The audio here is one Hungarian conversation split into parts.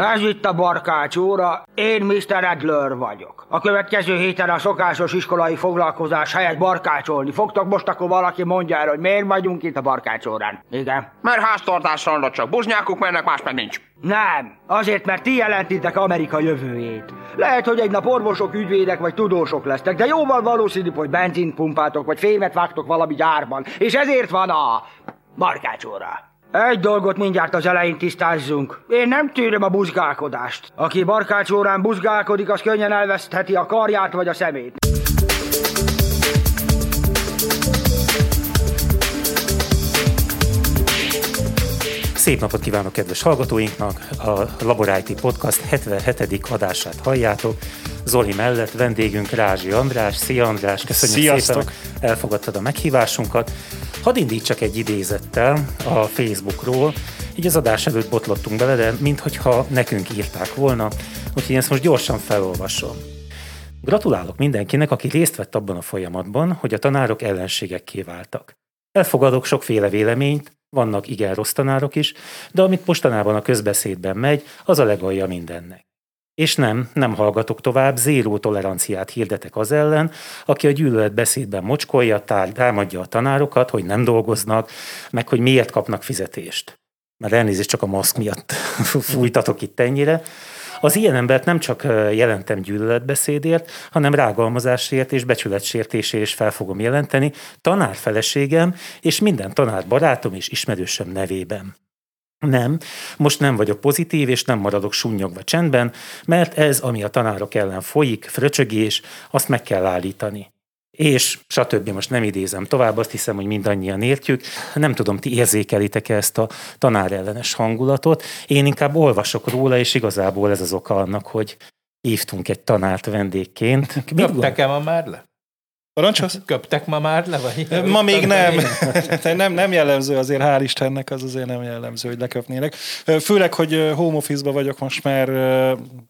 Ez itt a barkács óra, én Mr. Adler vagyok. A következő héten a szokásos iskolai foglalkozás helyett barkácsolni fogtok, most akkor valaki mondja el, hogy miért vagyunk itt a barkács órán. Igen. Mert háztartásra csak buznyákuk mennek, más meg nincs. Nem, azért, mert ti jelentitek Amerika jövőjét. Lehet, hogy egy nap orvosok, ügyvédek vagy tudósok lesztek, de jóval valószínűbb, hogy benzint pumpáltok, vagy fémet vágtok valami gyárban. És ezért van a barkács óra. Egy dolgot mindjárt az elején tisztázzunk. Én nem tűröm a buzgálkodást. Aki barkács órán buzgálkodik, az könnyen elvesztheti a karját vagy a szemét. Szép napot kívánok kedves hallgatóinknak! A Labor IT Podcast 77. adását halljátok. Zoli mellett vendégünk Rázsi András. Szia András, köszönjük Sziasztok. szépen, elfogadtad a meghívásunkat. Hadd indítsak egy idézettel a Facebookról. Így az adás előtt botlottunk bele, de minthogyha nekünk írták volna, úgyhogy én ezt most gyorsan felolvasom. Gratulálok mindenkinek, aki részt vett abban a folyamatban, hogy a tanárok ellenségekké váltak. Elfogadok sokféle véleményt, vannak igen rossz tanárok is, de amit mostanában a közbeszédben megy, az a legalja mindennek. És nem, nem hallgatok tovább, zéró toleranciát hirdetek az ellen, aki a gyűlöletbeszédben mocskolja, támadja a tanárokat, hogy nem dolgoznak, meg hogy miért kapnak fizetést. Mert elnézést csak a maszk miatt fújtatok itt ennyire. Az ilyen embert nem csak jelentem gyűlöletbeszédért, hanem rágalmazásért és becsületsértésért is fel fogom jelenteni tanárfeleségem és minden tanár barátom és ismerősöm nevében. Nem, most nem vagyok pozitív, és nem maradok sunnyogva csendben, mert ez, ami a tanárok ellen folyik, fröcsögés, azt meg kell állítani. És stb. most nem idézem tovább, azt hiszem, hogy mindannyian értjük. Nem tudom, ti érzékelitek -e ezt a tanárellenes hangulatot. Én inkább olvasok róla, és igazából ez az oka annak, hogy hívtunk egy tanárt vendégként. Köptek-e ma már le? Parancsolsz? Köptek ma már le? Vagy? Ma még nem. nem. Nem jellemző azért, hál' Istennek, az azért nem jellemző, hogy leköpnének. Főleg, hogy home office vagyok most már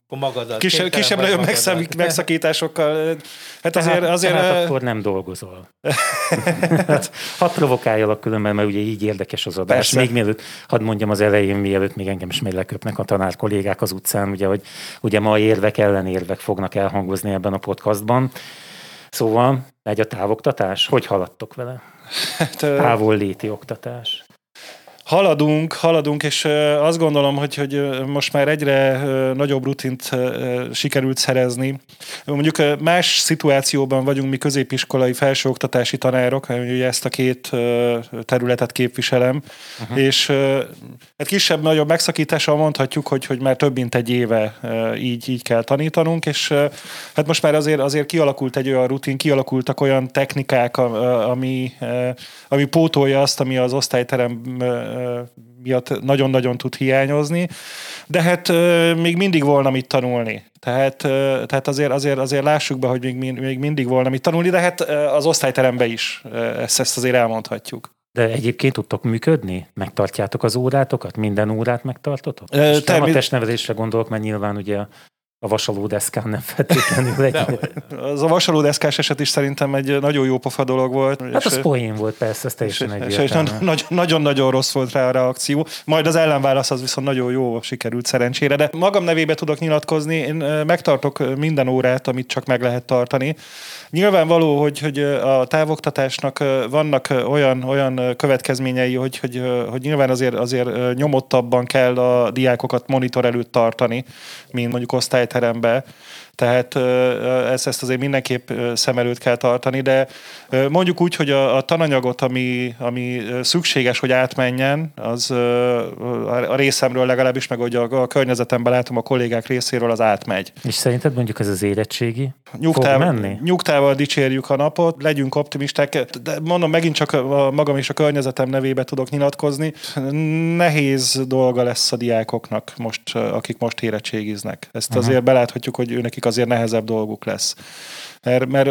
magadat. kisebb, nagyobb megszak- megszakításokkal. Hát azért, tehát, azért tehát akkor nem dolgozol. hát, hadd provokáljalak különben, mert ugye így érdekes az adás. Persze. Még mielőtt, hadd mondjam az elején, mielőtt még engem is még leköpnek a tanár kollégák az utcán, ugye, hogy ugye ma érvek ellenérvek fognak elhangozni ebben a podcastban. Szóval megy a távoktatás? Hogy haladtok vele? hát, Távol léti oktatás. Haladunk, haladunk, és azt gondolom, hogy, hogy most már egyre nagyobb rutint sikerült szerezni. Mondjuk más szituációban vagyunk mi középiskolai felsőoktatási tanárok, ugye ezt a két területet képviselem, uh-huh. és hát kisebb-nagyobb megszakítással mondhatjuk, hogy, hogy már több mint egy éve így, így kell tanítanunk, és hát most már azért, azért kialakult egy olyan rutin, kialakultak olyan technikák, ami, ami pótolja azt, ami az osztályterem miatt nagyon-nagyon tud hiányozni, de hát még mindig volna mit tanulni. Tehát, tehát azért, azért, azért lássuk be, hogy még, még mindig volna mit tanulni, de hát az osztályterembe is ezt, ezt azért elmondhatjuk. De egyébként tudtok működni? Megtartjátok az órátokat? Minden órát megtartotok? Ö, És nem a termi- testnevelésre gondolok, mert nyilván ugye a- a vasalódeszkán nem feltétlenül egy... Az a vasalódeszkás eset is szerintem egy nagyon jó pofa dolog volt. Hát és- az poén volt, persze, ez és, teljesen és, és nagyon- nagyon-nagyon rossz volt rá a reakció. Majd az ellenválasz az viszont nagyon jó sikerült szerencsére. De magam nevébe tudok nyilatkozni, én megtartok minden órát, amit csak meg lehet tartani. Nyilvánvaló, hogy, hogy a távoktatásnak vannak olyan, olyan következményei, hogy, hogy, hogy nyilván azért, azért nyomottabban kell a diákokat monitor előtt tartani, mint mondjuk osztályterembe. Tehát ezt, ezt azért mindenképp szem előtt kell tartani, de mondjuk úgy, hogy a, a tananyagot, ami, ami szükséges, hogy átmenjen, az a részemről legalábbis, meg hogy a, a környezetemben látom a kollégák részéről, az átmegy. És szerinted mondjuk ez az érettségi? Nyugtával, Fog menni? nyugtával dicsérjük a napot, legyünk optimisták, de mondom, megint csak a, a magam és a környezetem nevébe tudok nyilatkozni. Nehéz dolga lesz a diákoknak, most, akik most érettségiznek. Ezt Aha. azért beláthatjuk, hogy őnekik azért nehezebb dolguk lesz. Mert, mert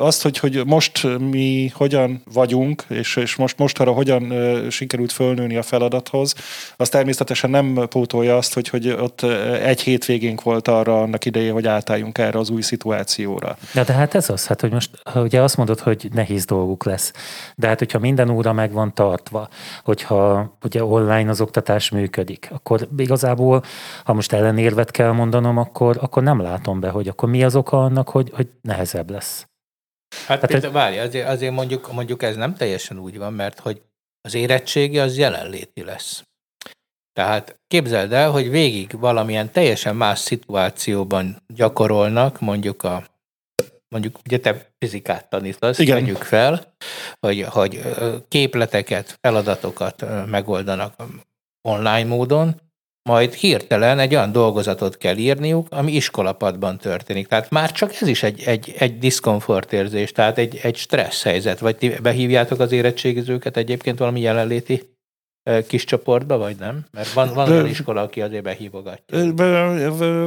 azt, hogy, hogy most mi hogyan vagyunk, és, és most mostanra hogyan ö, sikerült fölnőni a feladathoz, az természetesen nem pótolja azt, hogy, hogy ott egy hétvégénk volt arra annak idején, hogy átálljunk erre az új szituációra. Na de hát ez az, hát hogy most ugye azt mondod, hogy nehéz dolguk lesz, de hát hogyha minden óra meg van tartva, hogyha ugye online az oktatás működik, akkor igazából, ha most ellenérvet kell mondanom, akkor, akkor nem látom be, hogy akkor mi az oka annak, hogy, hogy nehezebb lesz. Hát Hát például, várj, azért, azért mondjuk, mondjuk ez nem teljesen úgy van, mert hogy az érettségi az jelenléti lesz. Tehát képzeld el, hogy végig valamilyen teljesen más szituációban gyakorolnak, mondjuk a mondjuk ugye te fizikát tanítasz, Igen. vegyük fel, hogy, hogy képleteket, feladatokat megoldanak online módon, majd hirtelen egy olyan dolgozatot kell írniuk, ami iskolapadban történik. Tehát már csak ez is egy, egy, egy diszkomfort érzés, tehát egy, egy stressz helyzet. Vagy ti behívjátok az érettségizőket egyébként valami jelenléti kis csoportba, vagy nem? Mert van, van olyan iskola, aki azért behívogatja.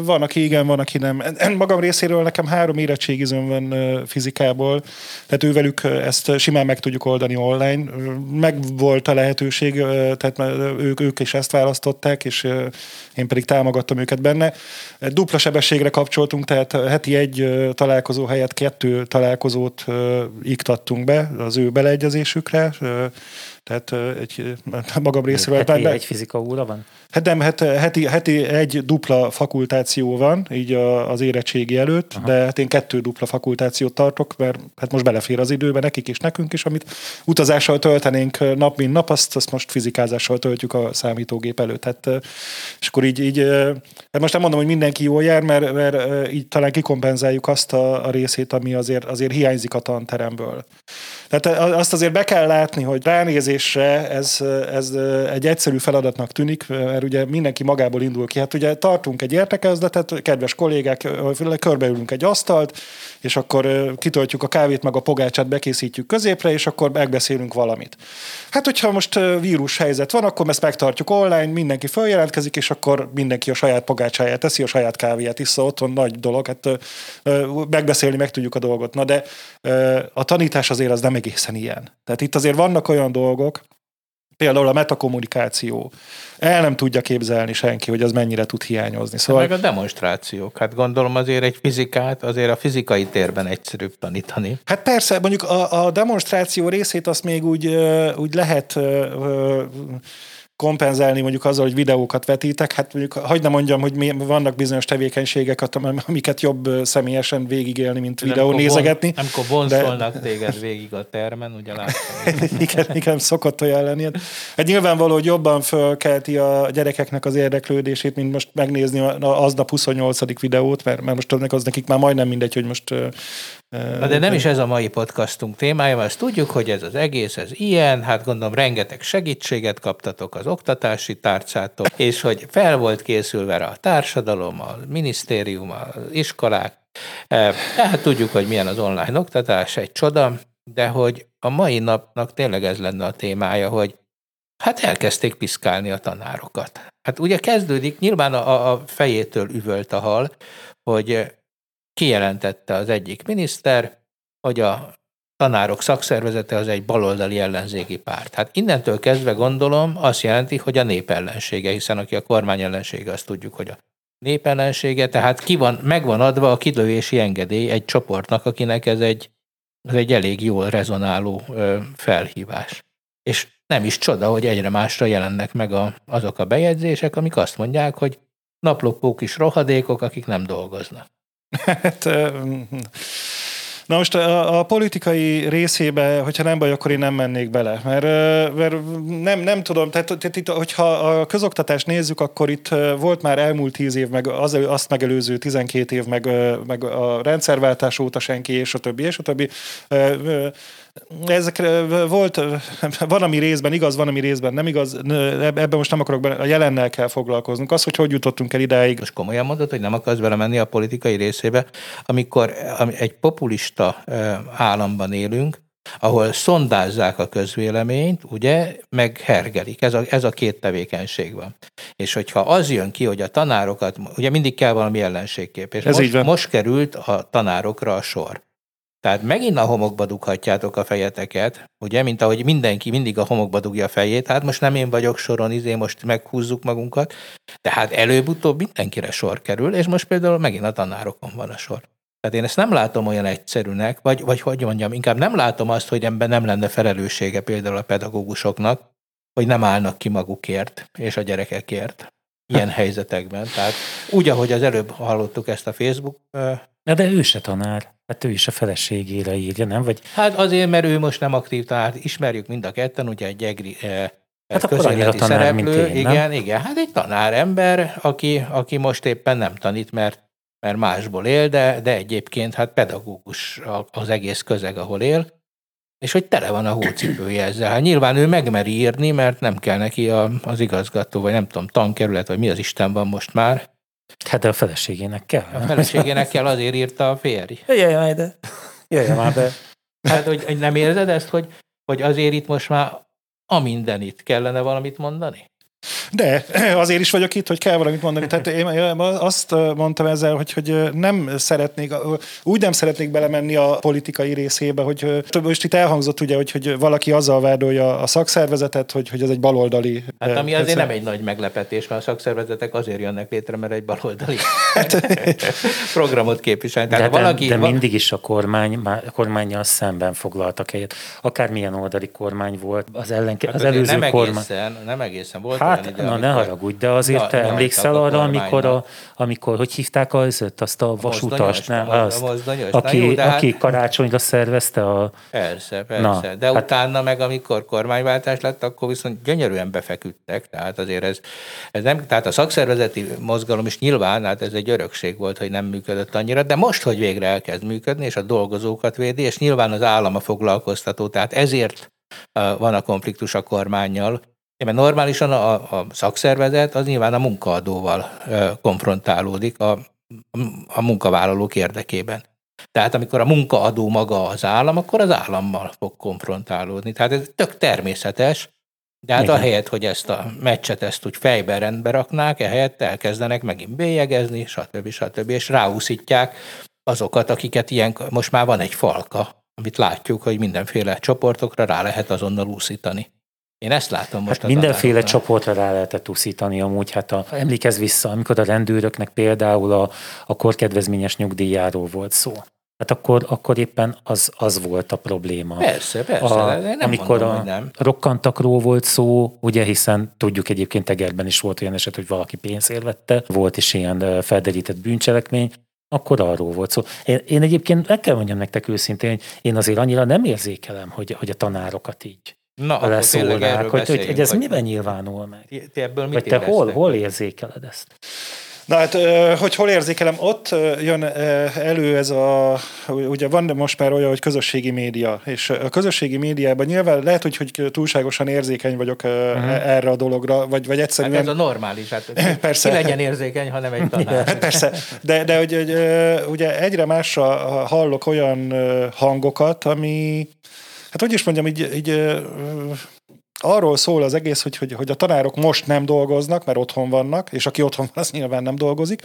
Van, aki igen, van, aki nem. Magam részéről nekem három érettségizőm van fizikából, tehát ővelük ezt simán meg tudjuk oldani online. Meg volt a lehetőség, tehát ők, ők is ezt választották, és én pedig támogattam őket benne. Dupla sebességre kapcsoltunk, tehát heti egy találkozó helyett kettő találkozót iktattunk be az ő beleegyezésükre. Tehát egy, magam részéről... Heti egy fizika óra van? Hát nem, hát heti, heti egy dupla fakultáció van, így a, az érettségi előtt, Aha. de hát én kettő dupla fakultációt tartok, mert hát most belefér az időbe, nekik is, nekünk is, amit utazással töltenénk nap, mint nap, azt, azt most fizikázással töltjük a számítógép előtt. Hát, ö, és akkor így, így hát most nem mondom, hogy mindenki jól jár, mert, mert így talán kikompenzáljuk azt a, a részét, ami azért, azért hiányzik a tanteremből. Tehát azt azért be kell látni, hogy ránézésre ez, ez egy egyszerű feladatnak tűnik, mert ugye mindenki magából indul ki. Hát ugye tartunk egy értekezletet, kedves kollégák, körbeülünk egy asztalt, és akkor kitöltjük a kávét, meg a pogácsát, bekészítjük középre, és akkor megbeszélünk valamit. Hát, hogyha most vírus helyzet van, akkor ezt megtartjuk online, mindenki feljelentkezik, és akkor mindenki a saját pogácsáját teszi, a saját kávéjátissza, otthon nagy dolog, hát megbeszélni meg tudjuk a dolgot. Na de a tanítás azért az nem egészen ilyen. Tehát itt azért vannak olyan dolgok, például a metakommunikáció. El nem tudja képzelni senki, hogy az mennyire tud hiányozni. Szóval... Meg a demonstrációk. Hát gondolom azért egy fizikát azért a fizikai térben egyszerűbb tanítani. Hát persze, mondjuk a, a demonstráció részét azt még úgy, úgy lehet kompenzálni mondjuk azzal, hogy videókat vetítek. Hát mondjuk, hagyd ne mondjam, hogy mi, vannak bizonyos tevékenységek, amiket jobb személyesen végigélni, mint videó Amikor nézegetni. Von, amikor vonszolnak de... téged végig a termen, ugye látom. igen, igen, szokott olyan lenni. Hát nyilvánvaló, hogy jobban fölkelti a gyerekeknek az érdeklődését, mint most megnézni aznap 28. videót, mert, mert most az nekik már majdnem mindegy, hogy most Na de nem is ez a mai podcastunk témája, mert azt tudjuk, hogy ez az egész, ez ilyen, hát gondolom rengeteg segítséget kaptatok az oktatási tárcától, és hogy fel volt készülve a társadalom, a minisztérium, az iskolák, tehát tudjuk, hogy milyen az online oktatás, egy csoda, de hogy a mai napnak tényleg ez lenne a témája, hogy hát elkezdték piszkálni a tanárokat. Hát ugye kezdődik, nyilván a, a fejétől üvölt a hal, hogy kijelentette az egyik miniszter, hogy a tanárok szakszervezete az egy baloldali ellenzéki párt. Hát innentől kezdve gondolom azt jelenti, hogy a nép ellensége, hiszen aki a kormány ellensége, azt tudjuk, hogy a nép ellensége, tehát ki van, megvan adva a kilövési engedély egy csoportnak, akinek ez egy, ez egy elég jól rezonáló felhívás. És nem is csoda, hogy egyre másra jelennek meg a, azok a bejegyzések, amik azt mondják, hogy naplopók is rohadékok, akik nem dolgoznak. Hát, na most a, a politikai részébe, hogyha nem baj, akkor én nem mennék bele, mert, mert nem, nem tudom, tehát, tehát itt, hogyha a közoktatást nézzük, akkor itt volt már elmúlt tíz év, meg az, azt megelőző 12 év, meg, meg a rendszerváltás óta senki, és a többi, és a többi ezek volt, van, ami részben igaz, van, ami részben nem igaz, ebben most nem akarok bele, a jelennel kell foglalkoznunk. Az, hogy hogy jutottunk el idáig. Most komolyan mondod, hogy nem akarsz belemenni a politikai részébe, amikor egy populista államban élünk, ahol szondázzák a közvéleményt, ugye, meg hergelik. Ez a, ez a két tevékenység van. És hogyha az jön ki, hogy a tanárokat, ugye mindig kell valami ellenségkép, és ez most, most került a tanárokra a sor. Tehát megint a homokba dughatjátok a fejeteket, ugye, mint ahogy mindenki mindig a homokba dugja a fejét, hát most nem én vagyok soron, izé most meghúzzuk magunkat, tehát előbb-utóbb mindenkire sor kerül, és most például megint a tanárokon van a sor. Tehát én ezt nem látom olyan egyszerűnek, vagy, vagy hogy mondjam, inkább nem látom azt, hogy ebben nem lenne felelőssége például a pedagógusoknak, hogy nem állnak ki magukért és a gyerekekért ilyen helyzetekben. Tehát úgy, ahogy az előbb hallottuk ezt a Facebook Na de ő se tanár. Hát ő is a feleségére írja, nem? Vagy... Hát azért, mert ő most nem aktív tanár. Ismerjük mind a ketten, ugye egy egri Hát akkor annyira tanár, szereplő. mint én, igen, nem? igen. Hát egy tanár ember, aki, aki most éppen nem tanít, mert, mert másból él, de, de egyébként hát pedagógus az egész közeg, ahol él. És hogy tele van a hócipője ezzel. Hát nyilván ő megmeri írni, mert nem kell neki a, az igazgató, vagy nem tudom, tankerület, vagy mi az Isten van most már, Hát de a feleségének kell. A feleségének kell, azért írta a férj. Jöjjön már de. Jöjjön már be. Hát, hogy, hogy nem érzed ezt, hogy, hogy azért itt most már a mindenit kellene valamit mondani? De azért is vagyok itt, hogy kell valamit mondani. Tehát én azt mondtam ezzel, hogy, hogy nem szeretnék, úgy nem szeretnék belemenni a politikai részébe, hogy most itt elhangzott ugye, hogy, hogy valaki azzal vádolja a szakszervezetet, hogy, hogy ez egy baloldali. Hát ami azért nem egy nagy meglepetés, mert a szakszervezetek azért jönnek létre, mert egy baloldali hát, programot képviselni. de, valaki, de, de mindig is a kormány, a kormányjal szemben foglaltak helyet. Akármilyen oldali kormány volt, az, ellen, hát az előző nem kormány. Egészen, nem egészen volt hát, ide, na ne haragudj, de azért na, te emlékszel arra, amikor, a, amikor, hogy hívták az, azt a vasutast, nem? Azt, aki, jó, hát... aki karácsonyra szervezte a... Persze, persze. Na, de hát... utána meg, amikor kormányváltás lett, akkor viszont gyönyörűen befeküdtek, tehát azért ez, ez nem, tehát a szakszervezeti mozgalom is nyilván, hát ez egy örökség volt, hogy nem működött annyira, de most, hogy végre elkezd működni, és a dolgozókat védi, és nyilván az állam a foglalkoztató, tehát ezért van a konfliktus a kormányjal, mert normálisan a, a szakszervezet az nyilván a munkaadóval konfrontálódik a, a munkavállalók érdekében. Tehát amikor a munkaadó maga az állam, akkor az állammal fog konfrontálódni. Tehát ez tök természetes, de hát Igen. ahelyett, hogy ezt a meccset ezt úgy fejben rendbe raknák, ehelyett elkezdenek megint bélyegezni, stb. stb. és ráúszítják azokat, akiket ilyen, most már van egy falka, amit látjuk, hogy mindenféle csoportokra rá lehet azonnal úszítani. Én ezt látom most. Hát mindenféle csoportra rá lehetett uszítani amúgy. Hát a, emlékezz vissza, amikor a rendőröknek például a, a korkedvezményes nyugdíjáról volt szó. Hát akkor, akkor éppen az, az volt a probléma. Persze, persze. A, nem amikor mondom, a nem. rokkantakról volt szó, ugye, hiszen tudjuk egyébként Egerben is volt olyan eset, hogy valaki pénzért vette, volt is ilyen felderített bűncselekmény, akkor arról volt szó. Én, én egyébként meg kell mondjam nektek őszintén, hogy én azért annyira nem érzékelem, hogy, hogy a tanárokat így Na, leszólnák, hogy, hogy, hogy ez miben nyilvánul meg? Ti, ti ebből mit Vagy te hol, hol érzékeled ezt? Na hát, hogy hol érzékelem, ott jön elő ez a, ugye van most már olyan, hogy közösségi média, és a közösségi médiában nyilván lehet, hogy, hogy túlságosan érzékeny vagyok uh-huh. erre a dologra, vagy, vagy egyszerűen... Hát ez a normális, hát persze. ki legyen érzékeny, hanem egy tanár. Hát persze, de, de hogy, hogy, ugye egyre másra hallok olyan hangokat, ami, hát hogy is mondjam, így, így arról szól az egész, hogy, hogy, hogy a tanárok most nem dolgoznak, mert otthon vannak, és aki otthon van, az nyilván nem dolgozik,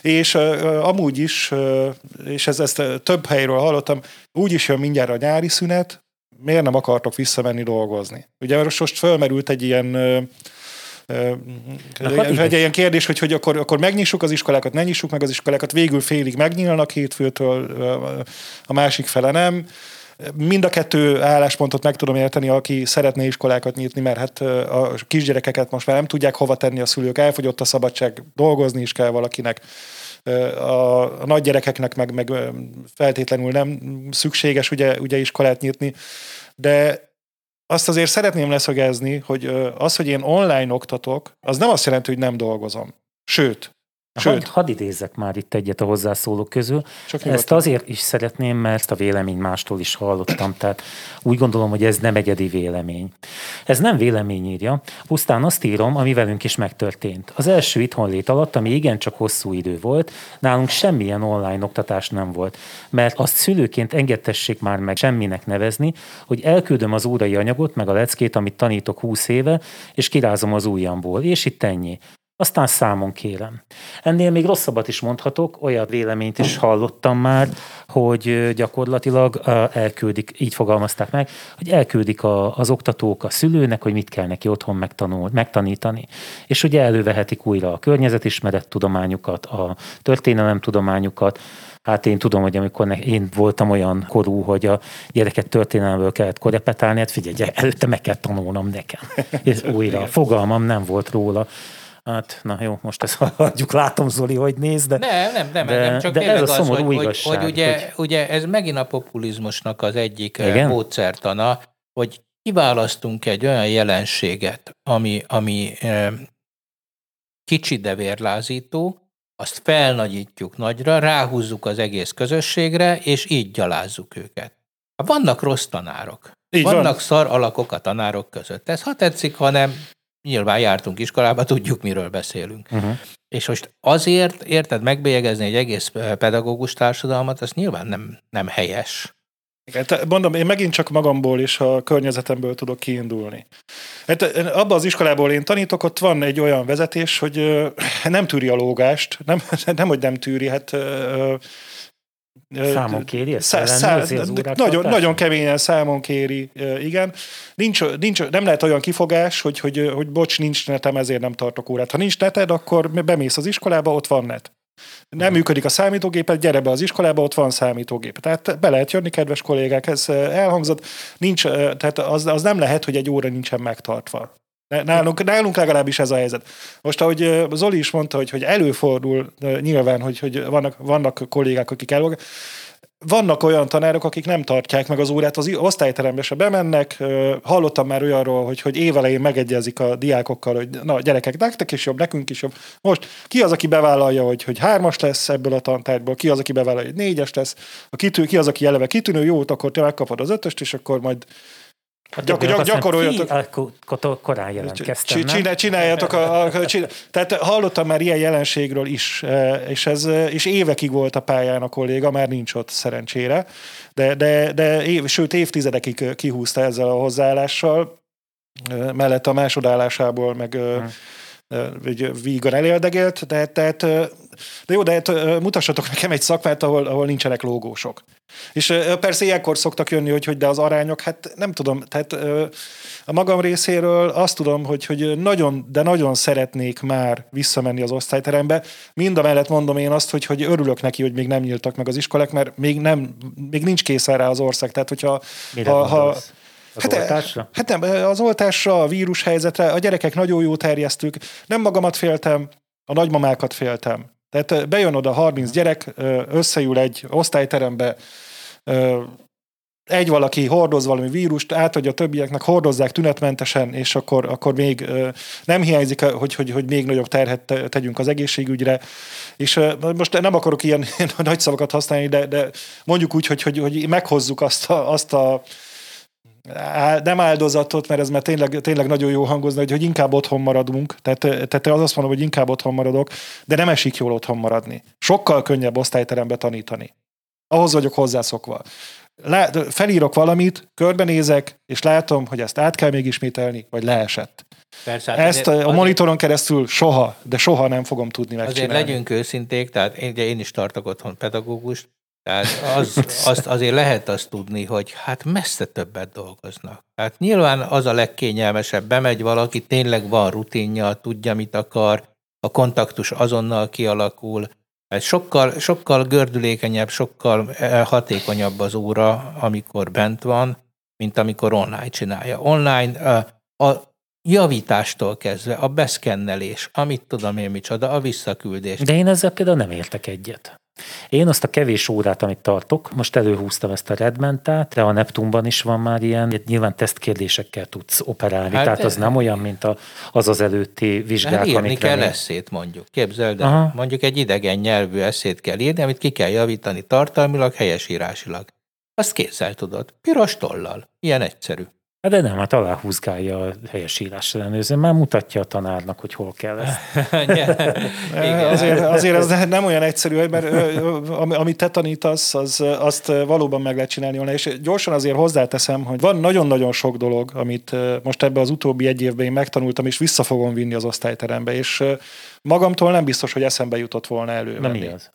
és uh, amúgy is, uh, és ez, ezt több helyről hallottam, úgy is jön mindjárt a nyári szünet, miért nem akartok visszamenni dolgozni? Ugye most, most fölmerült egy ilyen uh, Na, egy ilyen kérdés, hogy, hogy akkor, akkor megnyissuk az iskolákat, ne nyissuk meg az iskolákat, végül félig megnyílnak hétfőtől, a másik fele nem Mind a kettő álláspontot meg tudom érteni, aki szeretné iskolákat nyitni, mert hát a kisgyerekeket most már nem tudják hova tenni a szülők, elfogyott a szabadság, dolgozni is kell valakinek. A, a nagy gyerekeknek meg, meg feltétlenül nem szükséges ugye, ugye iskolát nyitni, de azt azért szeretném leszögezni, hogy az, hogy én online oktatok, az nem azt jelenti, hogy nem dolgozom. Sőt, Sőt. Hadd, hadd idézzek már itt egyet a hozzászólók közül. Csak ezt azért is szeretném, mert a vélemény mástól is hallottam, tehát úgy gondolom, hogy ez nem egyedi vélemény. Ez nem vélemény írja, pusztán azt írom, ami velünk is megtörtént. Az első itthonlét alatt, ami igencsak hosszú idő volt, nálunk semmilyen online oktatás nem volt, mert azt szülőként engedtessék már meg semminek nevezni, hogy elküldöm az órai anyagot, meg a leckét, amit tanítok húsz éve, és kirázom az ujjamból, és itt ennyi. Aztán számon kérem. Ennél még rosszabbat is mondhatok, olyan véleményt is hallottam már, hogy gyakorlatilag elküldik, így fogalmazták meg, hogy elküldik a, az oktatók a szülőnek, hogy mit kell neki otthon megtanul, megtanítani. És ugye elővehetik újra a környezetismeret tudományukat, a történelem tudományukat, Hát én tudom, hogy amikor én voltam olyan korú, hogy a gyereket történelmből kellett korepetálni, hát figyelj, előtte meg kell tanulnom nekem. Ez újra. Fogalmam nem volt róla. Hát, na jó, most ezt hagyjuk, látom Zoli, hogy néz, de... Nem, nem, nem, de, nem csak de ez a szomorú az, hogy, igazság, hogy, ugye, hogy... ugye ez megint a populizmusnak az egyik eh, Igen? módszertana, hogy kiválasztunk egy olyan jelenséget, ami, ami eh, kicsi, de vérlázító, azt felnagyítjuk nagyra, ráhúzzuk az egész közösségre, és így gyalázzuk őket. Vannak rossz tanárok. Így Vannak van. szar alakok a tanárok között. Ez ha tetszik, hanem nyilván jártunk iskolába, tudjuk, miről beszélünk. Uh-huh. És most azért, érted, megbélyegezni egy egész pedagógus társadalmat, az nyilván nem, nem helyes. Te- mondom, én megint csak magamból és a környezetemből tudok kiindulni. Hát abban az iskolából én tanítok, ott van egy olyan vezetés, hogy nem tűri a lógást, nem, nem hogy nem tűri, hát Számon kéri ezt? Szá, szá, nagyon, nagyon keményen számon kéri, igen. Nincs, nincs, nem lehet olyan kifogás, hogy, hogy, hogy bocs, nincs netem, ezért nem tartok órát. Ha nincs neted, akkor bemész az iskolába, ott van net. Nem működik a számítógépet, gyere be az iskolába, ott van számítógép. Tehát be lehet jönni, kedves kollégák, ez elhangzott. Nincs, eh, tehát az, az nem lehet, hogy egy óra nincsen megtartva. Nálunk, nálunk legalábbis ez a helyzet. Most, ahogy Zoli is mondta, hogy, hogy előfordul nyilván, hogy, hogy vannak, vannak kollégák, akik el vannak olyan tanárok, akik nem tartják meg az órát, az osztályterembe se bemennek. Hallottam már olyanról, hogy, hogy évelején megegyezik a diákokkal, hogy na gyerekek, nektek is jobb, nekünk is jobb. Most ki az, aki bevállalja, hogy, hogy hármas lesz ebből a tantárgyból, ki az, aki bevállalja, hogy négyes lesz, a kitű, ki az, aki eleve kitűnő, jó, akkor te megkapod az ötöst, és akkor majd A Gyak- gyakoroljatok. Ki- akkor korán jelentkeztem? Csinál, csináljátok a, a, csinál. Tehát hallottam már ilyen jelenségről is, eh, és ez és évekig volt a pályán a kolléga, már nincs ott szerencsére, de, de, de év, sőt évtizedekig kihúzta ezzel a hozzáállással, eh, mellett a másodállásából meg hmm. Vígan eléldegélt, de, tehát, eh, de jó, de hát, mutassatok nekem egy szakmát, ahol, ahol nincsenek lógósok. És persze ilyenkor szoktak jönni, hogy, hogy de az arányok, hát nem tudom, tehát a magam részéről azt tudom, hogy, hogy nagyon, de nagyon szeretnék már visszamenni az osztályterembe. Mind a mellett mondom én azt, hogy, hogy örülök neki, hogy még nem nyíltak meg az iskolák, mert még, nem, még nincs készen rá az ország. Tehát, hogyha Mire ha, ha? Az Hát, oltásra? hát nem, az oltásra, a vírus helyzetre, a gyerekek nagyon jó terjesztők. Nem magamat féltem, a nagymamákat féltem. Tehát bejön oda 30 gyerek, összeül egy osztályterembe, egy valaki hordoz valami vírust, átadja a többieknek, hordozzák tünetmentesen, és akkor, akkor még nem hiányzik, hogy, hogy, hogy még nagyobb terhet tegyünk az egészségügyre. És most nem akarok ilyen nagy szavakat használni, de, de mondjuk úgy, hogy, hogy, hogy meghozzuk azt a, azt a nem áldozatot, mert ez már tényleg, tényleg nagyon jó hangozni, hogy, hogy inkább otthon maradunk. Tehát, tehát az azt mondom, hogy inkább otthon maradok, de nem esik jól otthon maradni. Sokkal könnyebb osztályterembe tanítani. Ahhoz vagyok hozzászokva. Lá, felírok valamit, körbenézek, és látom, hogy ezt át kell még ismételni, vagy leesett. Persze, hát ezt azért, a monitoron keresztül soha, de soha nem fogom tudni megcsinálni. Azért legyünk őszinték, tehát én, ugye én is tartok otthon pedagógust, tehát az, azt azért lehet azt tudni, hogy hát messze többet dolgoznak. Tehát nyilván az a legkényelmesebb, bemegy valaki, tényleg van rutinja, tudja, mit akar, a kontaktus azonnal kialakul, ez sokkal, sokkal gördülékenyebb, sokkal hatékonyabb az óra, amikor bent van, mint amikor online csinálja. Online a, a javítástól kezdve, a beszkennelés, amit tudom én micsoda, a visszaküldés. De én ezzel például nem értek egyet. Én azt a kevés órát, amit tartok, most előhúztam ezt a Redmentát, de a Neptunban is van már ilyen, nyilván tesztkérdésekkel tudsz operálni, hát tehát az nem olyan, mint a, az az előtti vizsgák, hát írni kell még... eszét mondjuk, képzeld el. Aha. Mondjuk egy idegen nyelvű eszét kell írni, amit ki kell javítani tartalmilag, helyesírásilag. Azt kézzel tudod, piros tollal, ilyen egyszerű. Hát de nem, hát aláhúzgálja a helyesírás ellenőrző, már mutatja a tanárnak, hogy hol kell ezt. Igen. Azért, azért ez nem olyan egyszerű, mert amit te tanítasz, az, azt valóban meg lehet csinálni volna. És gyorsan azért hozzáteszem, hogy van nagyon-nagyon sok dolog, amit most ebbe az utóbbi egy évben én megtanultam, és vissza fogom vinni az osztályterembe, és magamtól nem biztos, hogy eszembe jutott volna elő. Nem mi az?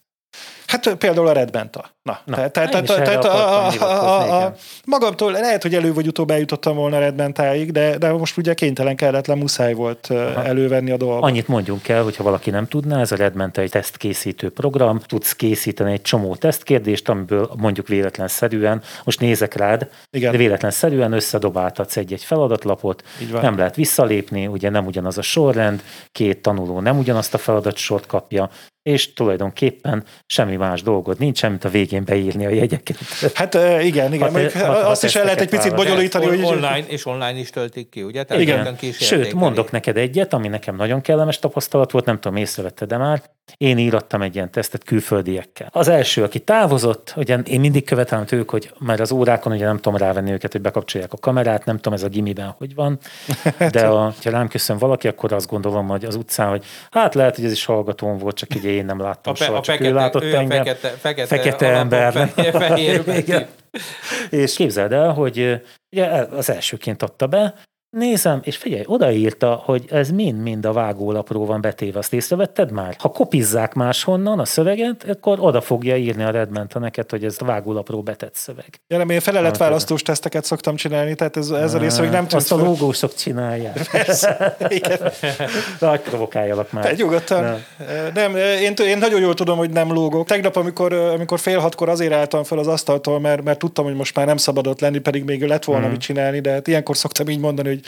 Hát például a Red Benta. Na, Na, tehát, tehát, tehát, tehát a, a, a, magamtól lehet, hogy elő vagy utóbb eljutottam volna Red Bentáig, de, de most ugye kénytelen, kelletlen, muszáj volt Aha. elővenni a dolgot. Annyit mondjunk el, hogyha valaki nem tudná, ez a Redment egy tesztkészítő program, tudsz készíteni egy csomó tesztkérdést, amiből mondjuk véletlenszerűen, most nézek rád, Igen. de véletlenszerűen összedobáltatsz egy-egy feladatlapot, nem lehet visszalépni, ugye nem ugyanaz a sorrend, két tanuló nem ugyanazt a feladatsort kapja, és tulajdonképpen semmi más dolgod nincs, mint a végén beírni a jegyeket. Hát igen, igen. Hat- hat- hat azt is el lehet egy picit bonyolítani, hogy online, és online is töltik ki, ugye? Tehát Igen. Sőt, mondok neked egyet, ami nekem nagyon kellemes tapasztalat volt, nem tudom, észrevetted de már. Én írattam egy ilyen tesztet külföldiekkel. Az első, aki távozott, ugye én mindig követelem tőlük, hogy már az órákon ugye nem tudom rávenni őket, hogy bekapcsolják a kamerát, nem tudom ez a gimiben hogy van, de a, ha rám köszön valaki, akkor azt gondolom, hogy az utcán, hogy hát lehet, hogy ez is hallgatón volt, csak ugye én nem láttam A, soha, a csak fekete, ő látott ő engem. fekete, fekete, Fekete ember, nem? Fehér. És képzeld el, hogy ugye az elsőként adta be, nézem, és figyelj, odaírta, hogy ez mind-mind a vágólapról van betéve, azt észrevetted már? Ha kopizzák máshonnan a szöveget, akkor oda fogja írni a Redment a neked, hogy ez a vágólapról betett szöveg. Ja, nem, én feleletválasztós teszteket szoktam csinálni, tehát ez, ez a rész, hogy nem Azt tudsz... a logósok csinálják. Igen. Nagy provokáljalak már. Te nyugodtan. Nem. Nem, én, én nagyon jól tudom, hogy nem lógok. Tegnap, amikor, amikor fél hatkor azért álltam fel az asztaltól, mert, mert tudtam, hogy most már nem szabadott lenni, pedig még lett volna Mhm. mit csinálni, de hát ilyenkor szoktam így mondani, hogy